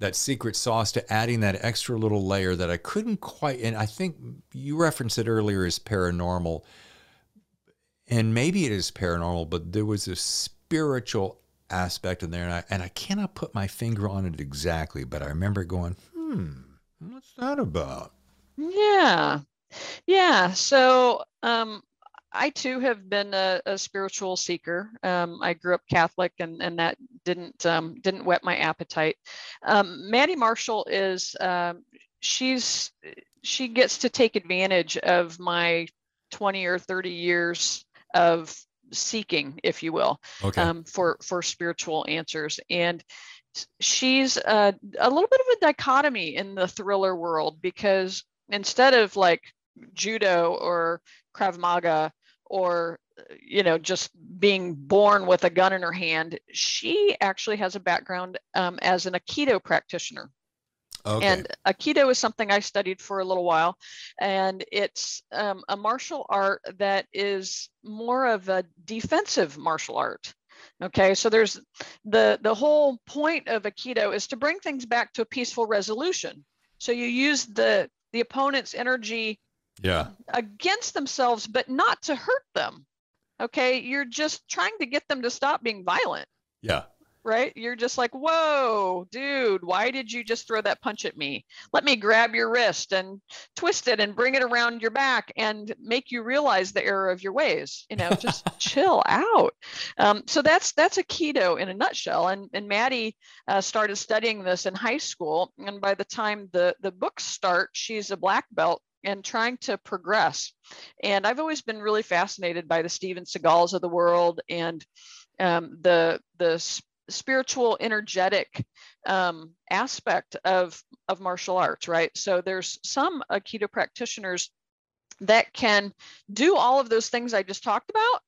that secret sauce to adding that extra little layer that I couldn't quite. And I think you referenced it earlier as paranormal, and maybe it is paranormal, but there was a spiritual aspect in there, and I and I cannot put my finger on it exactly, but I remember going, hmm, what's that about? Yeah, yeah. So um, I too have been a, a spiritual seeker. Um, I grew up Catholic, and, and that didn't um, didn't whet my appetite. Um, Maddie Marshall is um, she's she gets to take advantage of my 20 or 30 years of seeking, if you will, okay. Um, for for spiritual answers. And she's a, a little bit of a dichotomy in the thriller world because instead of like judo or krav maga or you know just being born with a gun in her hand she actually has a background um, as an aikido practitioner Okay. And Aikido is something I studied for a little while, and it's um, a martial art that is more of a defensive martial art. Okay, so there's the the whole point of Aikido is to bring things back to a peaceful resolution. So you use the the opponent's energy yeah against themselves, but not to hurt them. Okay, you're just trying to get them to stop being violent. Yeah right? You're just like, whoa, dude, why did you just throw that punch at me? Let me grab your wrist and twist it and bring it around your back and make you realize the error of your ways. You know, just chill out. Um, so that's that's aikido in a nutshell. And and Maddie uh, started studying this in high school, and by the time the the books start, she's a black belt and trying to progress. And I've always been really fascinated by the Steven Seagals of the world and um, the the spiritual energetic um, aspect of of martial arts right? So there's some aikido practitioners that can do all of those things i just talked about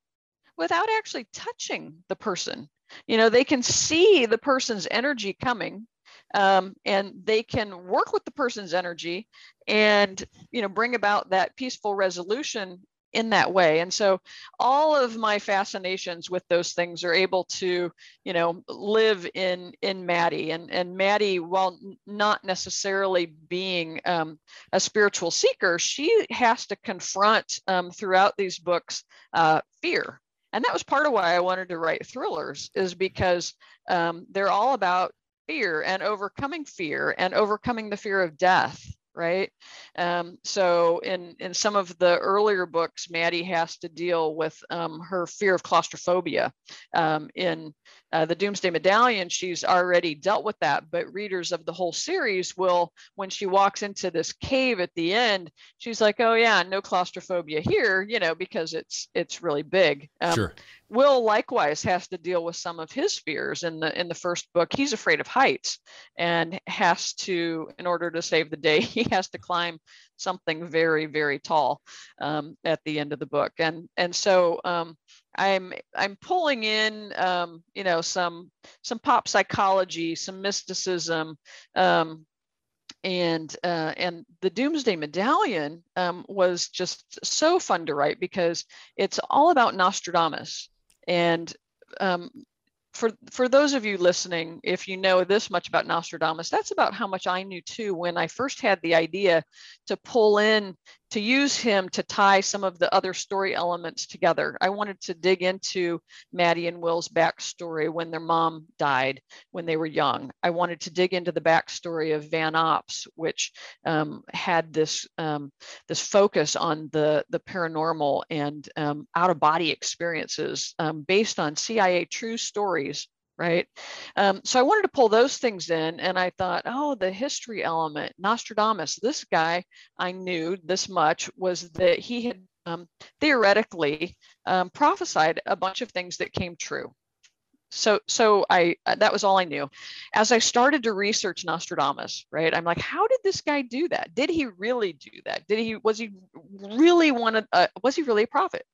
without actually touching the person. You know they can see the person's energy coming um, and they can work with the person's energy and you know bring about that peaceful resolution in that way. And so all of my fascinations with those things are able to you know live in in maddie. And and maddie while not necessarily being um, a spiritual seeker she has to confront um, throughout these books uh, fear. And that was part of why i wanted to write thrillers is because um, they're all about fear and overcoming fear and overcoming the fear of death right? Um, so in in some of the earlier books, Maddie has to deal with um, her fear of claustrophobia. Um, in uh, the Doomsday Medallion, she's already dealt with that, but readers of the whole series will, when she walks into this cave at the end, she's like, "Oh yeah, no claustrophobia here," you know, because it's it's really big. Um, sure. Will likewise has to deal with some of his fears in the in the first book. He's afraid of heights and has to, in order to save the day, he has to climb something very very tall um, at the end of the book. And and so um, I'm I'm pulling in um, you know some some pop psychology, some mysticism. Um, and uh, and the Doomsday Medallion um, was just so fun to write because it's all about Nostradamus, and um, for for those of you listening, if you know this much about Nostradamus, that's about how much I knew too when I first had the idea to pull in to use him to tie some of the other story elements together. I wanted to dig into Maddie and Will's backstory when their mom died when they were young. I wanted to dig into the backstory of Van Ops, which um, had this um, this focus on the the paranormal and um, out of body experiences um, based on CIA true stories right? Um, so I wanted to pull those things in, and I thought, oh, the history element, Nostradamus, this guy I knew this much was that he had um, theoretically um, prophesied a bunch of things that came true. So, so I uh, that was all I knew. As I started to research Nostradamus, right, I'm like, how did this guy do that? Did he really do that? Did he was he really one of uh, was he really a prophet?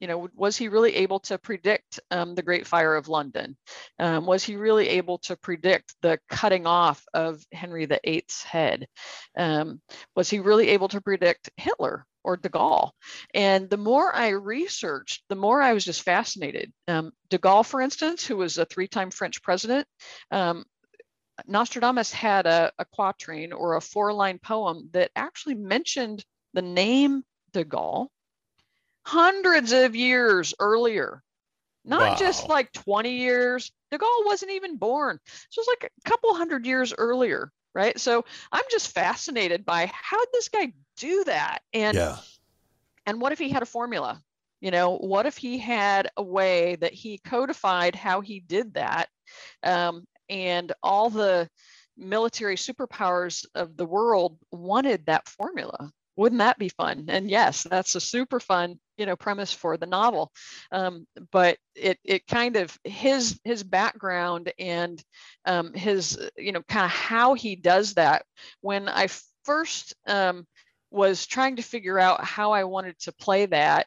You know, was he really able to predict um, the Great Fire of London? Um, was he really able to predict the cutting off of Henry VIII's head? Um, was he really able to predict Hitler? Or de Gaulle. And the more I researched, the more I was just fascinated. Um, de Gaulle, for instance, who was a three time French president, um, Nostradamus had a, a quatrain or a four line poem that actually mentioned the name de Gaulle hundreds of years earlier, not wow. just like 20 years. De Gaulle wasn't even born. So it was like a couple hundred years earlier, right? So I'm just fascinated by how did this guy do that? And yeah. and what if he had a formula? You know, what if he had a way that he codified how he did that? Um, and all the military superpowers of the world wanted that formula wouldn't that be fun and yes that's a super fun you know premise for the novel um, but it it kind of his his background and um, his you know kind of how he does that when i first um, was trying to figure out how i wanted to play that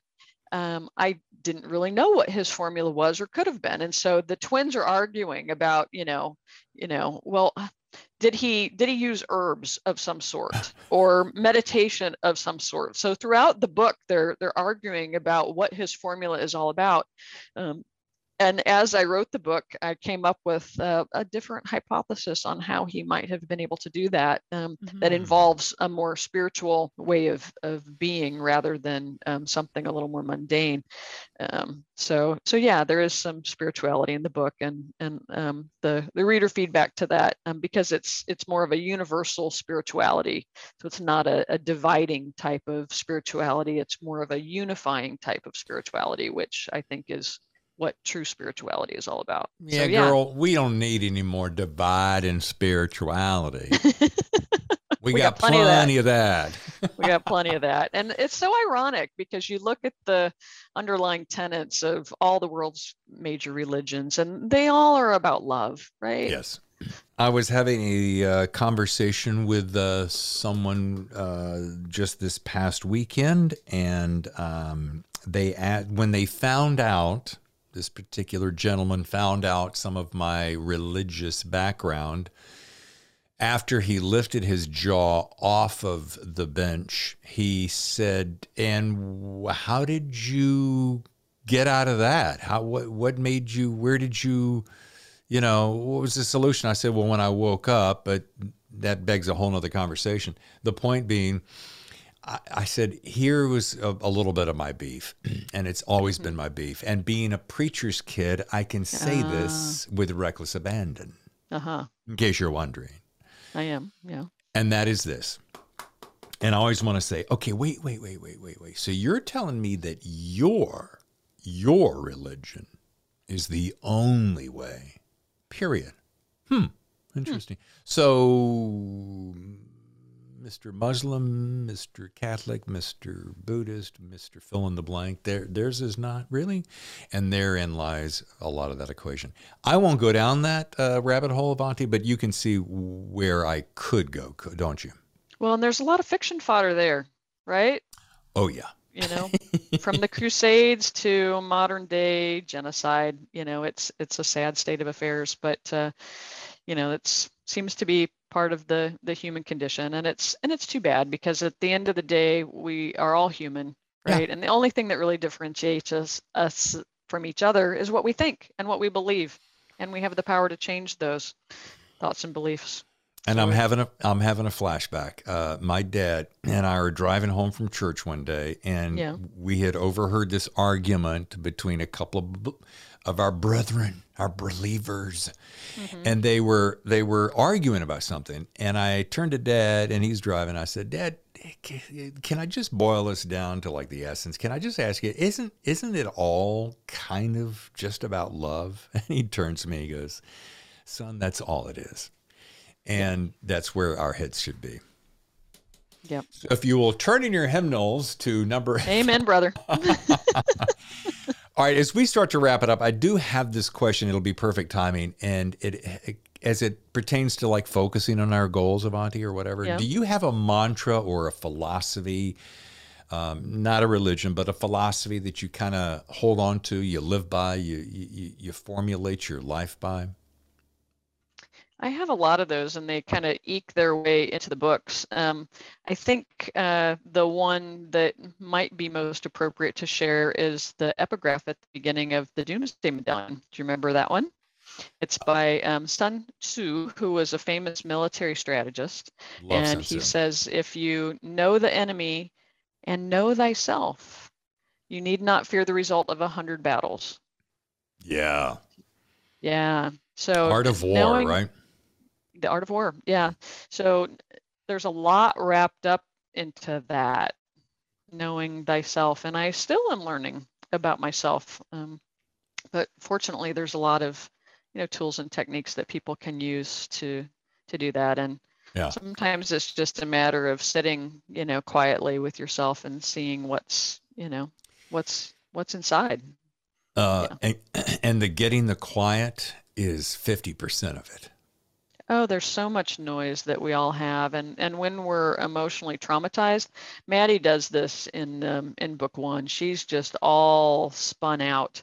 um, I didn't really know what his formula was or could have been. And so the twins are arguing about, you know, you know, well, did he did he use herbs of some sort or meditation of some sort? So throughout the book they're they're arguing about what his formula is all about. Um, and as I wrote the book, I came up with uh, a different hypothesis on how he might have been able to do that. Um, mm-hmm. That involves a more spiritual way of of being rather than um, something a little more mundane. Um, so so yeah, there is some spirituality in the book, and and um, the the reader feedback to that um, because it's it's more of a universal spirituality. So it's not a, a dividing type of spirituality. It's more of a unifying type of spirituality, which I think is what true spirituality is all about. Yeah, so, yeah. girl, we don't need any more divide in spirituality. we, we, got, got plenty, plenty, of that. Of that. we got plenty of that. And it's so ironic because you look at the underlying tenets of all the world's major religions and they all are about love, right? Yes. I was having a uh, conversation with uh, someone uh, just this past weekend, and um, they at, when they found out this particular gentleman found out some of my religious background. After he lifted his jaw off of the bench, he said, "And how did you get out of that? How what what made you? Where did you? You know, what was the solution?" I said, "Well, when I woke up, but that begs a whole nother conversation. The point being." I, I said, here was a, a, little bit of my beef, and it's always been my beef. And being a preacher's kid, I can say uh, this with reckless abandon. Uh huh. In case you're wondering. I am, yeah. And that is this. And I always want to say, okay, wait, wait, wait, wait, wait, wait. So you're telling me that your your religion is the only way. Period. Hmm. Interesting. Hmm. So Mr. Muslim, Mr. Catholic, Mr. Buddhist, Mr. Fill in the blank. There, theirs is not really, and therein lies a lot of that equation. I won't go down that uh, rabbit hole, Avanti, but you can see where I could go, don't you? Well, and there's a lot of fiction fodder there, right? Oh yeah. You know, from the Crusades to modern day genocide. You know, it's it's a sad state of affairs, but uh, you know, it seems to be part of the the human condition and it's and it's too bad because at the end of the day we are all human right yeah. and the only thing that really differentiates us us from each other is what we think and what we believe and we have the power to change those thoughts and beliefs and I'm having a I'm having a flashback. Uh, my dad and I were driving home from church one day, and yeah. we had overheard this argument between a couple of of our brethren, our believers, mm-hmm. and they were they were arguing about something. And I turned to Dad, and he's driving. I said, Dad, can I just boil this down to like the essence? Can I just ask you, isn't isn't it all kind of just about love? And he turns to me, he goes, Son, that's all it is, and yeah. that's where our heads should be. Yep. So if you will turn in your hymnals to number Amen, brother. All right, as we start to wrap it up, I do have this question. It'll be perfect timing, and it, it as it pertains to like focusing on our goals, Avanti, or whatever. Yeah. Do you have a mantra or a philosophy? Um, not a religion, but a philosophy that you kind of hold on to, you live by, you, you you formulate your life by. I have a lot of those, and they kind of eke their way into the books. Um, I think uh, the one that might be most appropriate to share is the epigraph at the beginning of the Doomsday Medallion. Do you remember that one? It's by um, Sun Tzu, who was a famous military strategist. Love and he says, if you know the enemy and know thyself, you need not fear the result of a hundred battles. Yeah. Yeah. So art of war, knowing, right? The art of war yeah so there's a lot wrapped up into that knowing thyself and i still am learning about myself um, but fortunately there's a lot of you know tools and techniques that people can use to to do that and yeah. sometimes it's just a matter of sitting you know quietly with yourself and seeing what's you know what's what's inside uh, yeah. and, and the getting the quiet is 50% of it Oh, there's so much noise that we all have, and and when we're emotionally traumatized, Maddie does this in um, in book one. She's just all spun out.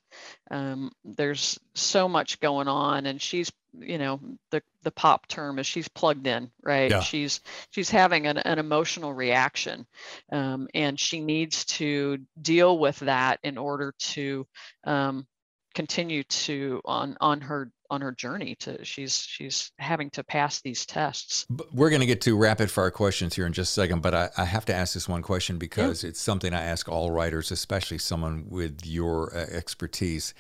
Um, there's so much going on, and she's you know the the pop term is she's plugged in right Yeah. she's she's having an, an emotional reaction um, and she needs to deal with that in order to um, continue to on on her on her journey to she's she's having to pass these tests But We're going to get to rapid fire questions here in just a second, but I, I have to ask this one question because it's something I ask all writers, especially someone with your uh, expertise.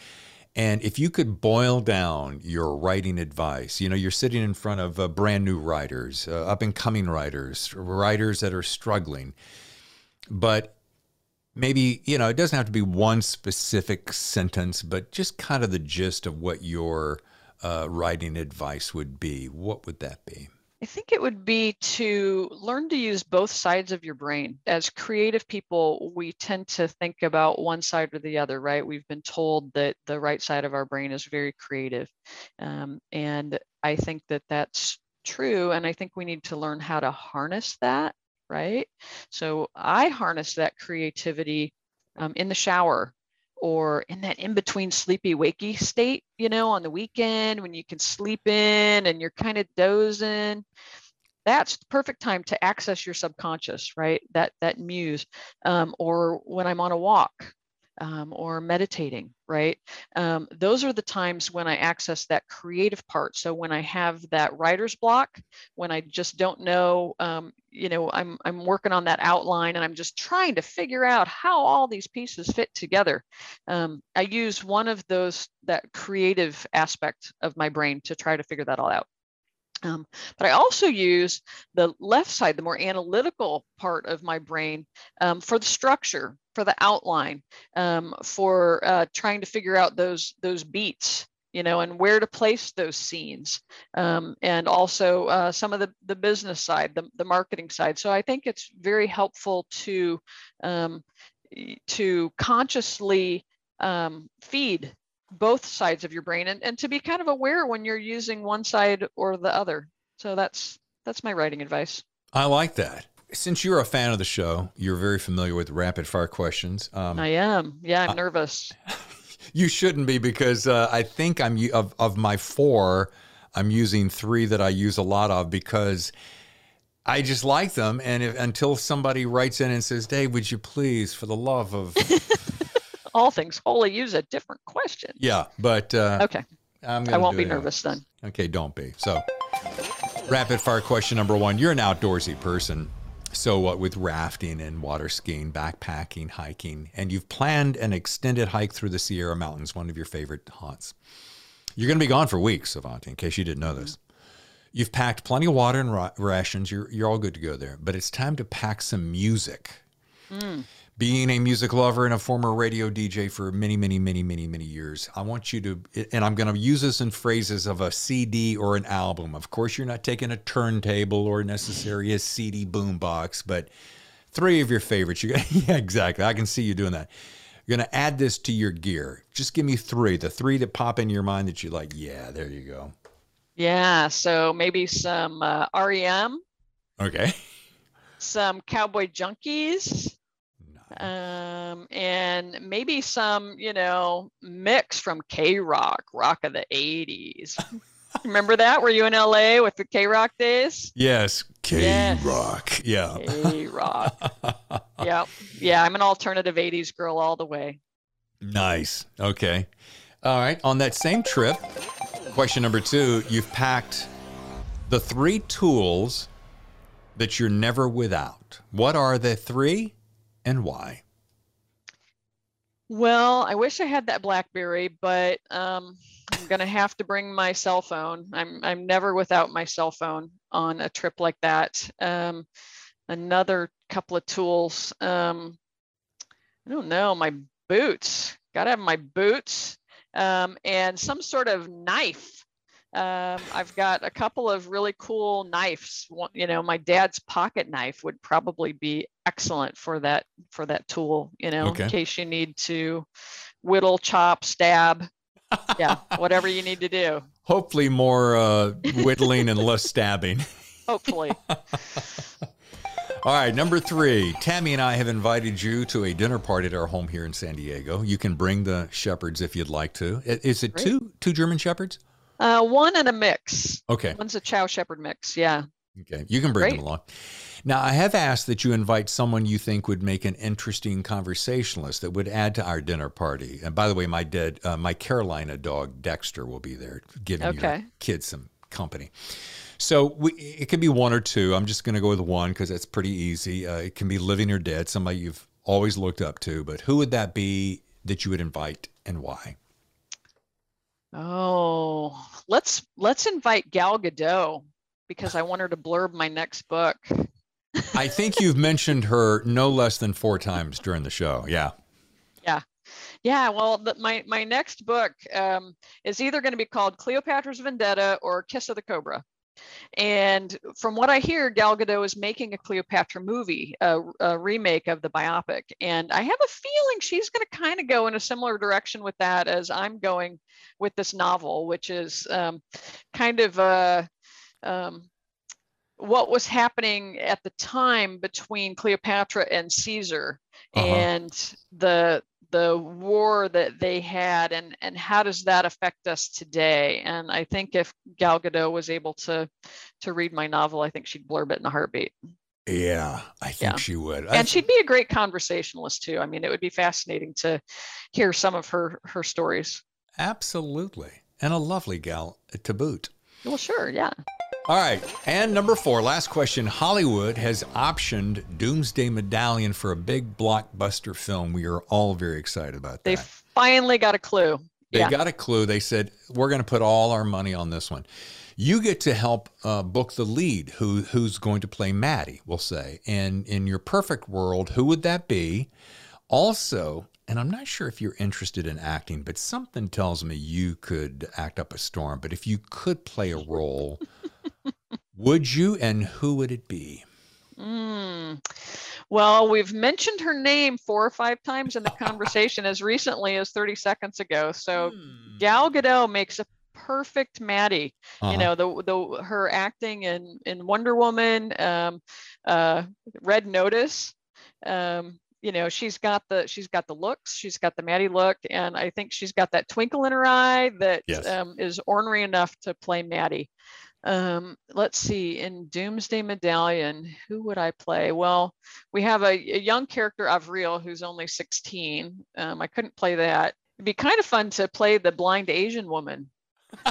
And if you could boil down your writing advice, you know, you're sitting in front of uh, brand new writers, uh, up and coming writers, writers that are struggling, but maybe, you know, it doesn't have to be one specific sentence, but just kind of the gist of what your uh, writing advice would be. What would that be? I think it would be to learn to use both sides of your brain. As creative people, we tend to think about one side or the other, right? We've been told that the right side of our brain is very creative. Um, and I think that that's true. And I think we need to learn how to harness that, right? So I harness that creativity um, in the shower or in that in between sleepy wakey state, you know, on the weekend when you can sleep in and you're kind of dozing. That's the perfect time to access your subconscious, right? That that muse, um, or when I'm on a walk, um, or meditating, right? Um, those are the times when I access that creative part. So when I have that writer's block, when I just don't know, um, you know, I'm I'm working on that outline and I'm just trying to figure out how all these pieces fit together. Um, I use one of those that creative aspect of my brain to try to figure that all out. Um, but I also use the left side, the more analytical part of my brain, um, for the structure, for the outline, um, for uh, trying to figure out those those beats, you know, and where to place those scenes, um, and also uh, some of the the business side, the the marketing side. So I think it's very helpful to um, to consciously um, feed both sides of your brain and, and to be kind of aware when you're using one side or the other. So that's that's my writing advice. I like that. Since you're a fan of the show, you're very familiar with rapid fire questions. Um, I am. Yeah, I'm nervous. you shouldn't be because uh, I think I'm of of my four, I'm using three that I use a lot of because I just like them. And if, until somebody writes in and says, "Dave, would you please, for the love of," All things holy, use a different question. yeah, but uh, Okay, I'm I won't be it anyway. nervous then. Okay, don't be. So, rapid fire question number one. You're an outdoorsy person. So, what with rafting and water skiing, backpacking, hiking, and you've planned an extended hike through the Sierra Mountains, one of your favorite haunts. You're going to be gone for weeks, Avanti, in case you didn't know this. You've packed plenty of water and rations. You're, you're all good to go there. But it's time to pack some music. Being a music lover and a former radio DJ for many, many, many, many, many years, I want you to, and I'm going to use this in phrases of a CD or an album. Of course, you're not taking a turntable or necessarily a CD boombox, but three of your favorites. You got, yeah, exactly. I can see you doing that. You're going to add this to your gear. Just give me three, the three that pop in your mind that you like. Yeah, there you go. Yeah, so maybe some uh, REM, Okay. some Cowboy Junkies, um, and maybe some, you know, mix from KROQ, rock of the 80s. Remember that? Were you in LA with the KROQ days? Yes, K Yes. Rock. Yeah. KROQ. yeah. Yeah. I'm an alternative 80s girl all the way. Nice. Okay. All right. On that same trip, question number two you've packed the three tools that you're never without. What are the three and why? Well, I wish I had that BlackBerry, but um, I'm gonna have to bring my cell phone. I'm I'm never without my cell phone on a trip like that. Um, another couple of tools. Um, I don't know, my boots. Gotta have my boots um, and some sort of knife. Um, I've got a couple of really cool knives. You know, my dad's pocket knife would probably be excellent for that for that tool. You know, Okay. in case you need to whittle, chop, stab. Yeah, whatever you need to do. Hopefully, more uh, whittling and less stabbing. Hopefully. All right, number three. Tammy and I have invited you to a dinner party at our home here in San Diego. You can bring the shepherds if you'd like to. Is it Great. two two German shepherds? Uh, one and a mix. Okay. One's a Chow Shepherd mix. Yeah. Okay. You can bring Great. them along. Now, I have asked that you invite someone you think would make an interesting conversationalist that would add to our dinner party. And by the way, my dead, uh, my Carolina dog Dexter will be there, giving your Okay. kids some company. So we, it could be one or two. I'm just going to go with one because that's pretty easy. Uh, it can be living or dead, somebody you've always looked up to. But who would that be that you would invite and why? Oh, let's let's invite Gal Gadot because I want her to blurb my next book. I think you've mentioned her no less than four times during the show. Yeah. Yeah, Yeah, well, the, my my next book um, is either going to be called Cleopatra's Vendetta or Kiss of the Cobra. And from what I hear, Gal Gadot is making a Cleopatra movie, a, a remake of the biopic. And I have a feeling she's going to kind of go in a similar direction with that as I'm going with this novel, which is um, kind of uh, um, what was happening at the time between Cleopatra and Caesar Uh-huh. and the the war that they had and and how does that affect us today and i think if gal gadot was able to to read my novel i think she'd blurb it in a heartbeat Yeah, I think Yeah. she would. and she'd be a great conversationalist too i mean it would be fascinating to hear some of her her stories Absolutely. And a lovely gal to boot. well sure yeah All right. And number four, last question. Hollywood has optioned Doomsday Medallion for a big blockbuster film. We are all very excited about that. they finally got a clue They yeah got a clue. They said, we're going to put all our money on this one. You get to help uh, book the lead, who who's going to play Maddie, we'll say. And in your perfect world, who would that be? Also, and I'm not sure if you're interested in acting, but something tells me you could act up a storm. But if you could play a role, would you and who would it be? Mm. Well, we've mentioned her name four or five times in the conversation as recently as 30 seconds ago. So Hmm. Gal Gadot makes a perfect Maddie. Uh-huh. You know, the the her acting in in Wonder Woman, um, uh, Red Notice. Um, you know, she's got the she's got the looks, she's got the Maddie look, and I think she's got that twinkle in her eye that Yes. um, is ornery enough to play Maddie. Um, let's see, in Doomsday Medallion, who would I play? Well, we have a, a young character, Avril, who's only 16. Um, I couldn't play that. It'd be kind of fun to play the blind Asian woman.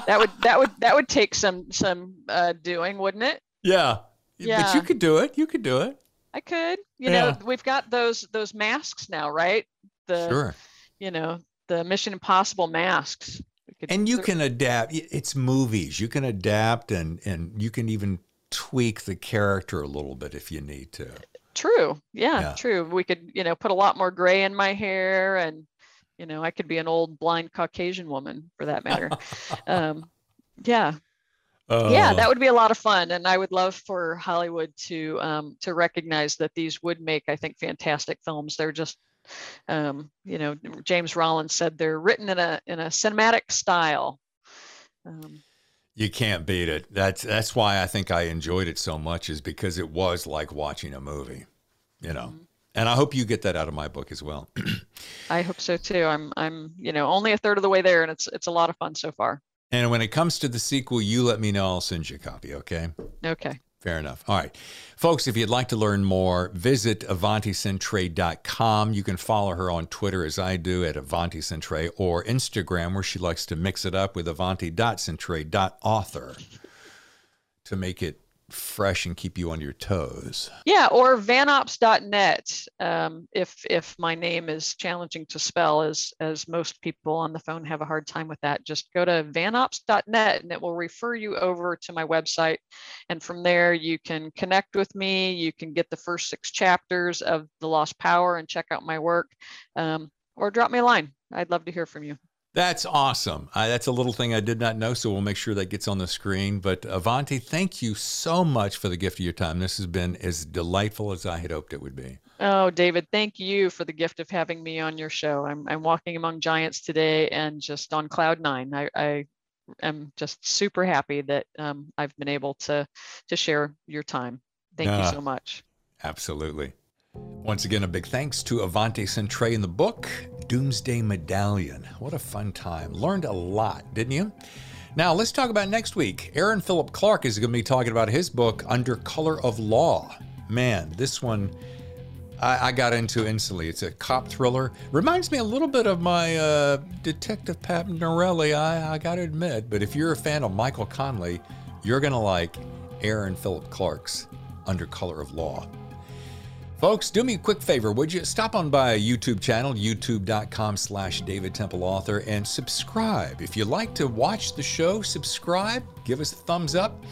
That would that would that would take some some uh, doing, wouldn't it? yeah. yeah. But you could do it. You could do it. I could. You Yeah. know, we've got those those masks now, right? The Sure. you know the Mission Impossible masks. Could- And you can adapt. It's movies. You can adapt and and you can even tweak the character a little bit if you need to. True. Yeah, Yeah. true. We could, you know, put a lot more gray in my hair and, you know, I could be an old blind Caucasian woman for that matter. um, yeah. Yeah, Uh, that would be a lot of fun. And I would love for Hollywood to um, to recognize that these would make, I think, fantastic films. They're just um, you know, James Rollins said they're written in a in a cinematic style. Um, you can't beat it. That's that's why I think I enjoyed it so much is because it was like watching a movie, you know. Mm-hmm. And I hope you get that out of my book as well. I hope so too. I'm I'm, you know, only a third of the way there and it's it's a lot of fun so far. and when it comes to the sequel, you let me know. I'll send you a copy. Okay. Okay. Fair enough. All right. Folks, if you'd like to learn more, visit AvantiCentrae.com. You can follow her on Twitter as I do at AvantiCentrae or Instagram where she likes to mix it up with Avanti.Centrae.author to make it fresh and keep you on your toes. Yeah, or vanops.net. Um, if if my name is challenging to spell, as as most people on the phone have a hard time with that, just go to vanops.net and it will refer you over to my website. And from there, you can connect with me. You can get the first six chapters of The Lost Power and check out my work, um, or drop me a line. I'd love to hear from you. That's awesome. I, that's a little thing I did not know, so we'll make sure that gets on the screen. But Avanti, thank you so much for the gift of your time. This has been as delightful as I had hoped it would be. Oh, David, thank you for the gift of having me on your show. I'm, I'm walking among giants today and just on cloud nine. I, I am just super happy that um, I've been able to to share your time. Thank Ah. you so much. Absolutely. Once again, a big thanks to Avanti Centrae in the book, Doomsday Medallion. What a fun time. Learned a lot, didn't you? Now, let's talk about next week. Aaron Philip Clark is going to be talking about his book, Under Color of Law. Man, this one I, I got into instantly. It's a cop thriller. Reminds me a little bit of my uh, Detective Pat Norelli, I, I got to admit. But if you're a fan of Michael Connelly, you're going to like Aaron Philip Clark's Under Color of Law. Folks, do me a quick favor, would you? Stop on by a YouTube channel, youtube.com slash David Temple Author, and subscribe. If you like to watch the show, subscribe, give us a thumbs up.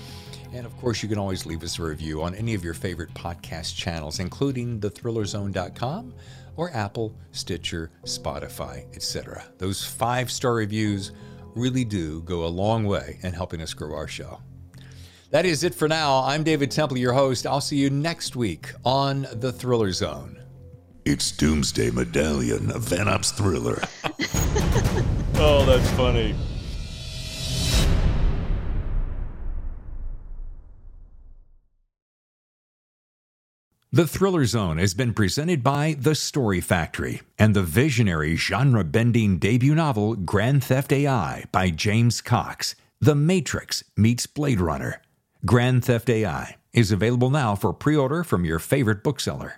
And of course, you can always leave us a review on any of your favorite podcast channels, including thethrillerzone.com or Apple, Stitcher, Spotify, etc. Those five star reviews really do go a long way in helping us grow our show. That is it for now. I'm David Temple, your host. I'll see you next week on The Thriller Zone. It's Doomsday Medallion, a Van Ops thriller. oh, that's funny. The Thriller Zone has been presented by The Story Factory and the visionary genre bending debut novel Grand Theft AI by James Cox. The Matrix meets Blade Runner. Grand Theft AI is available now for pre order from your favorite bookseller.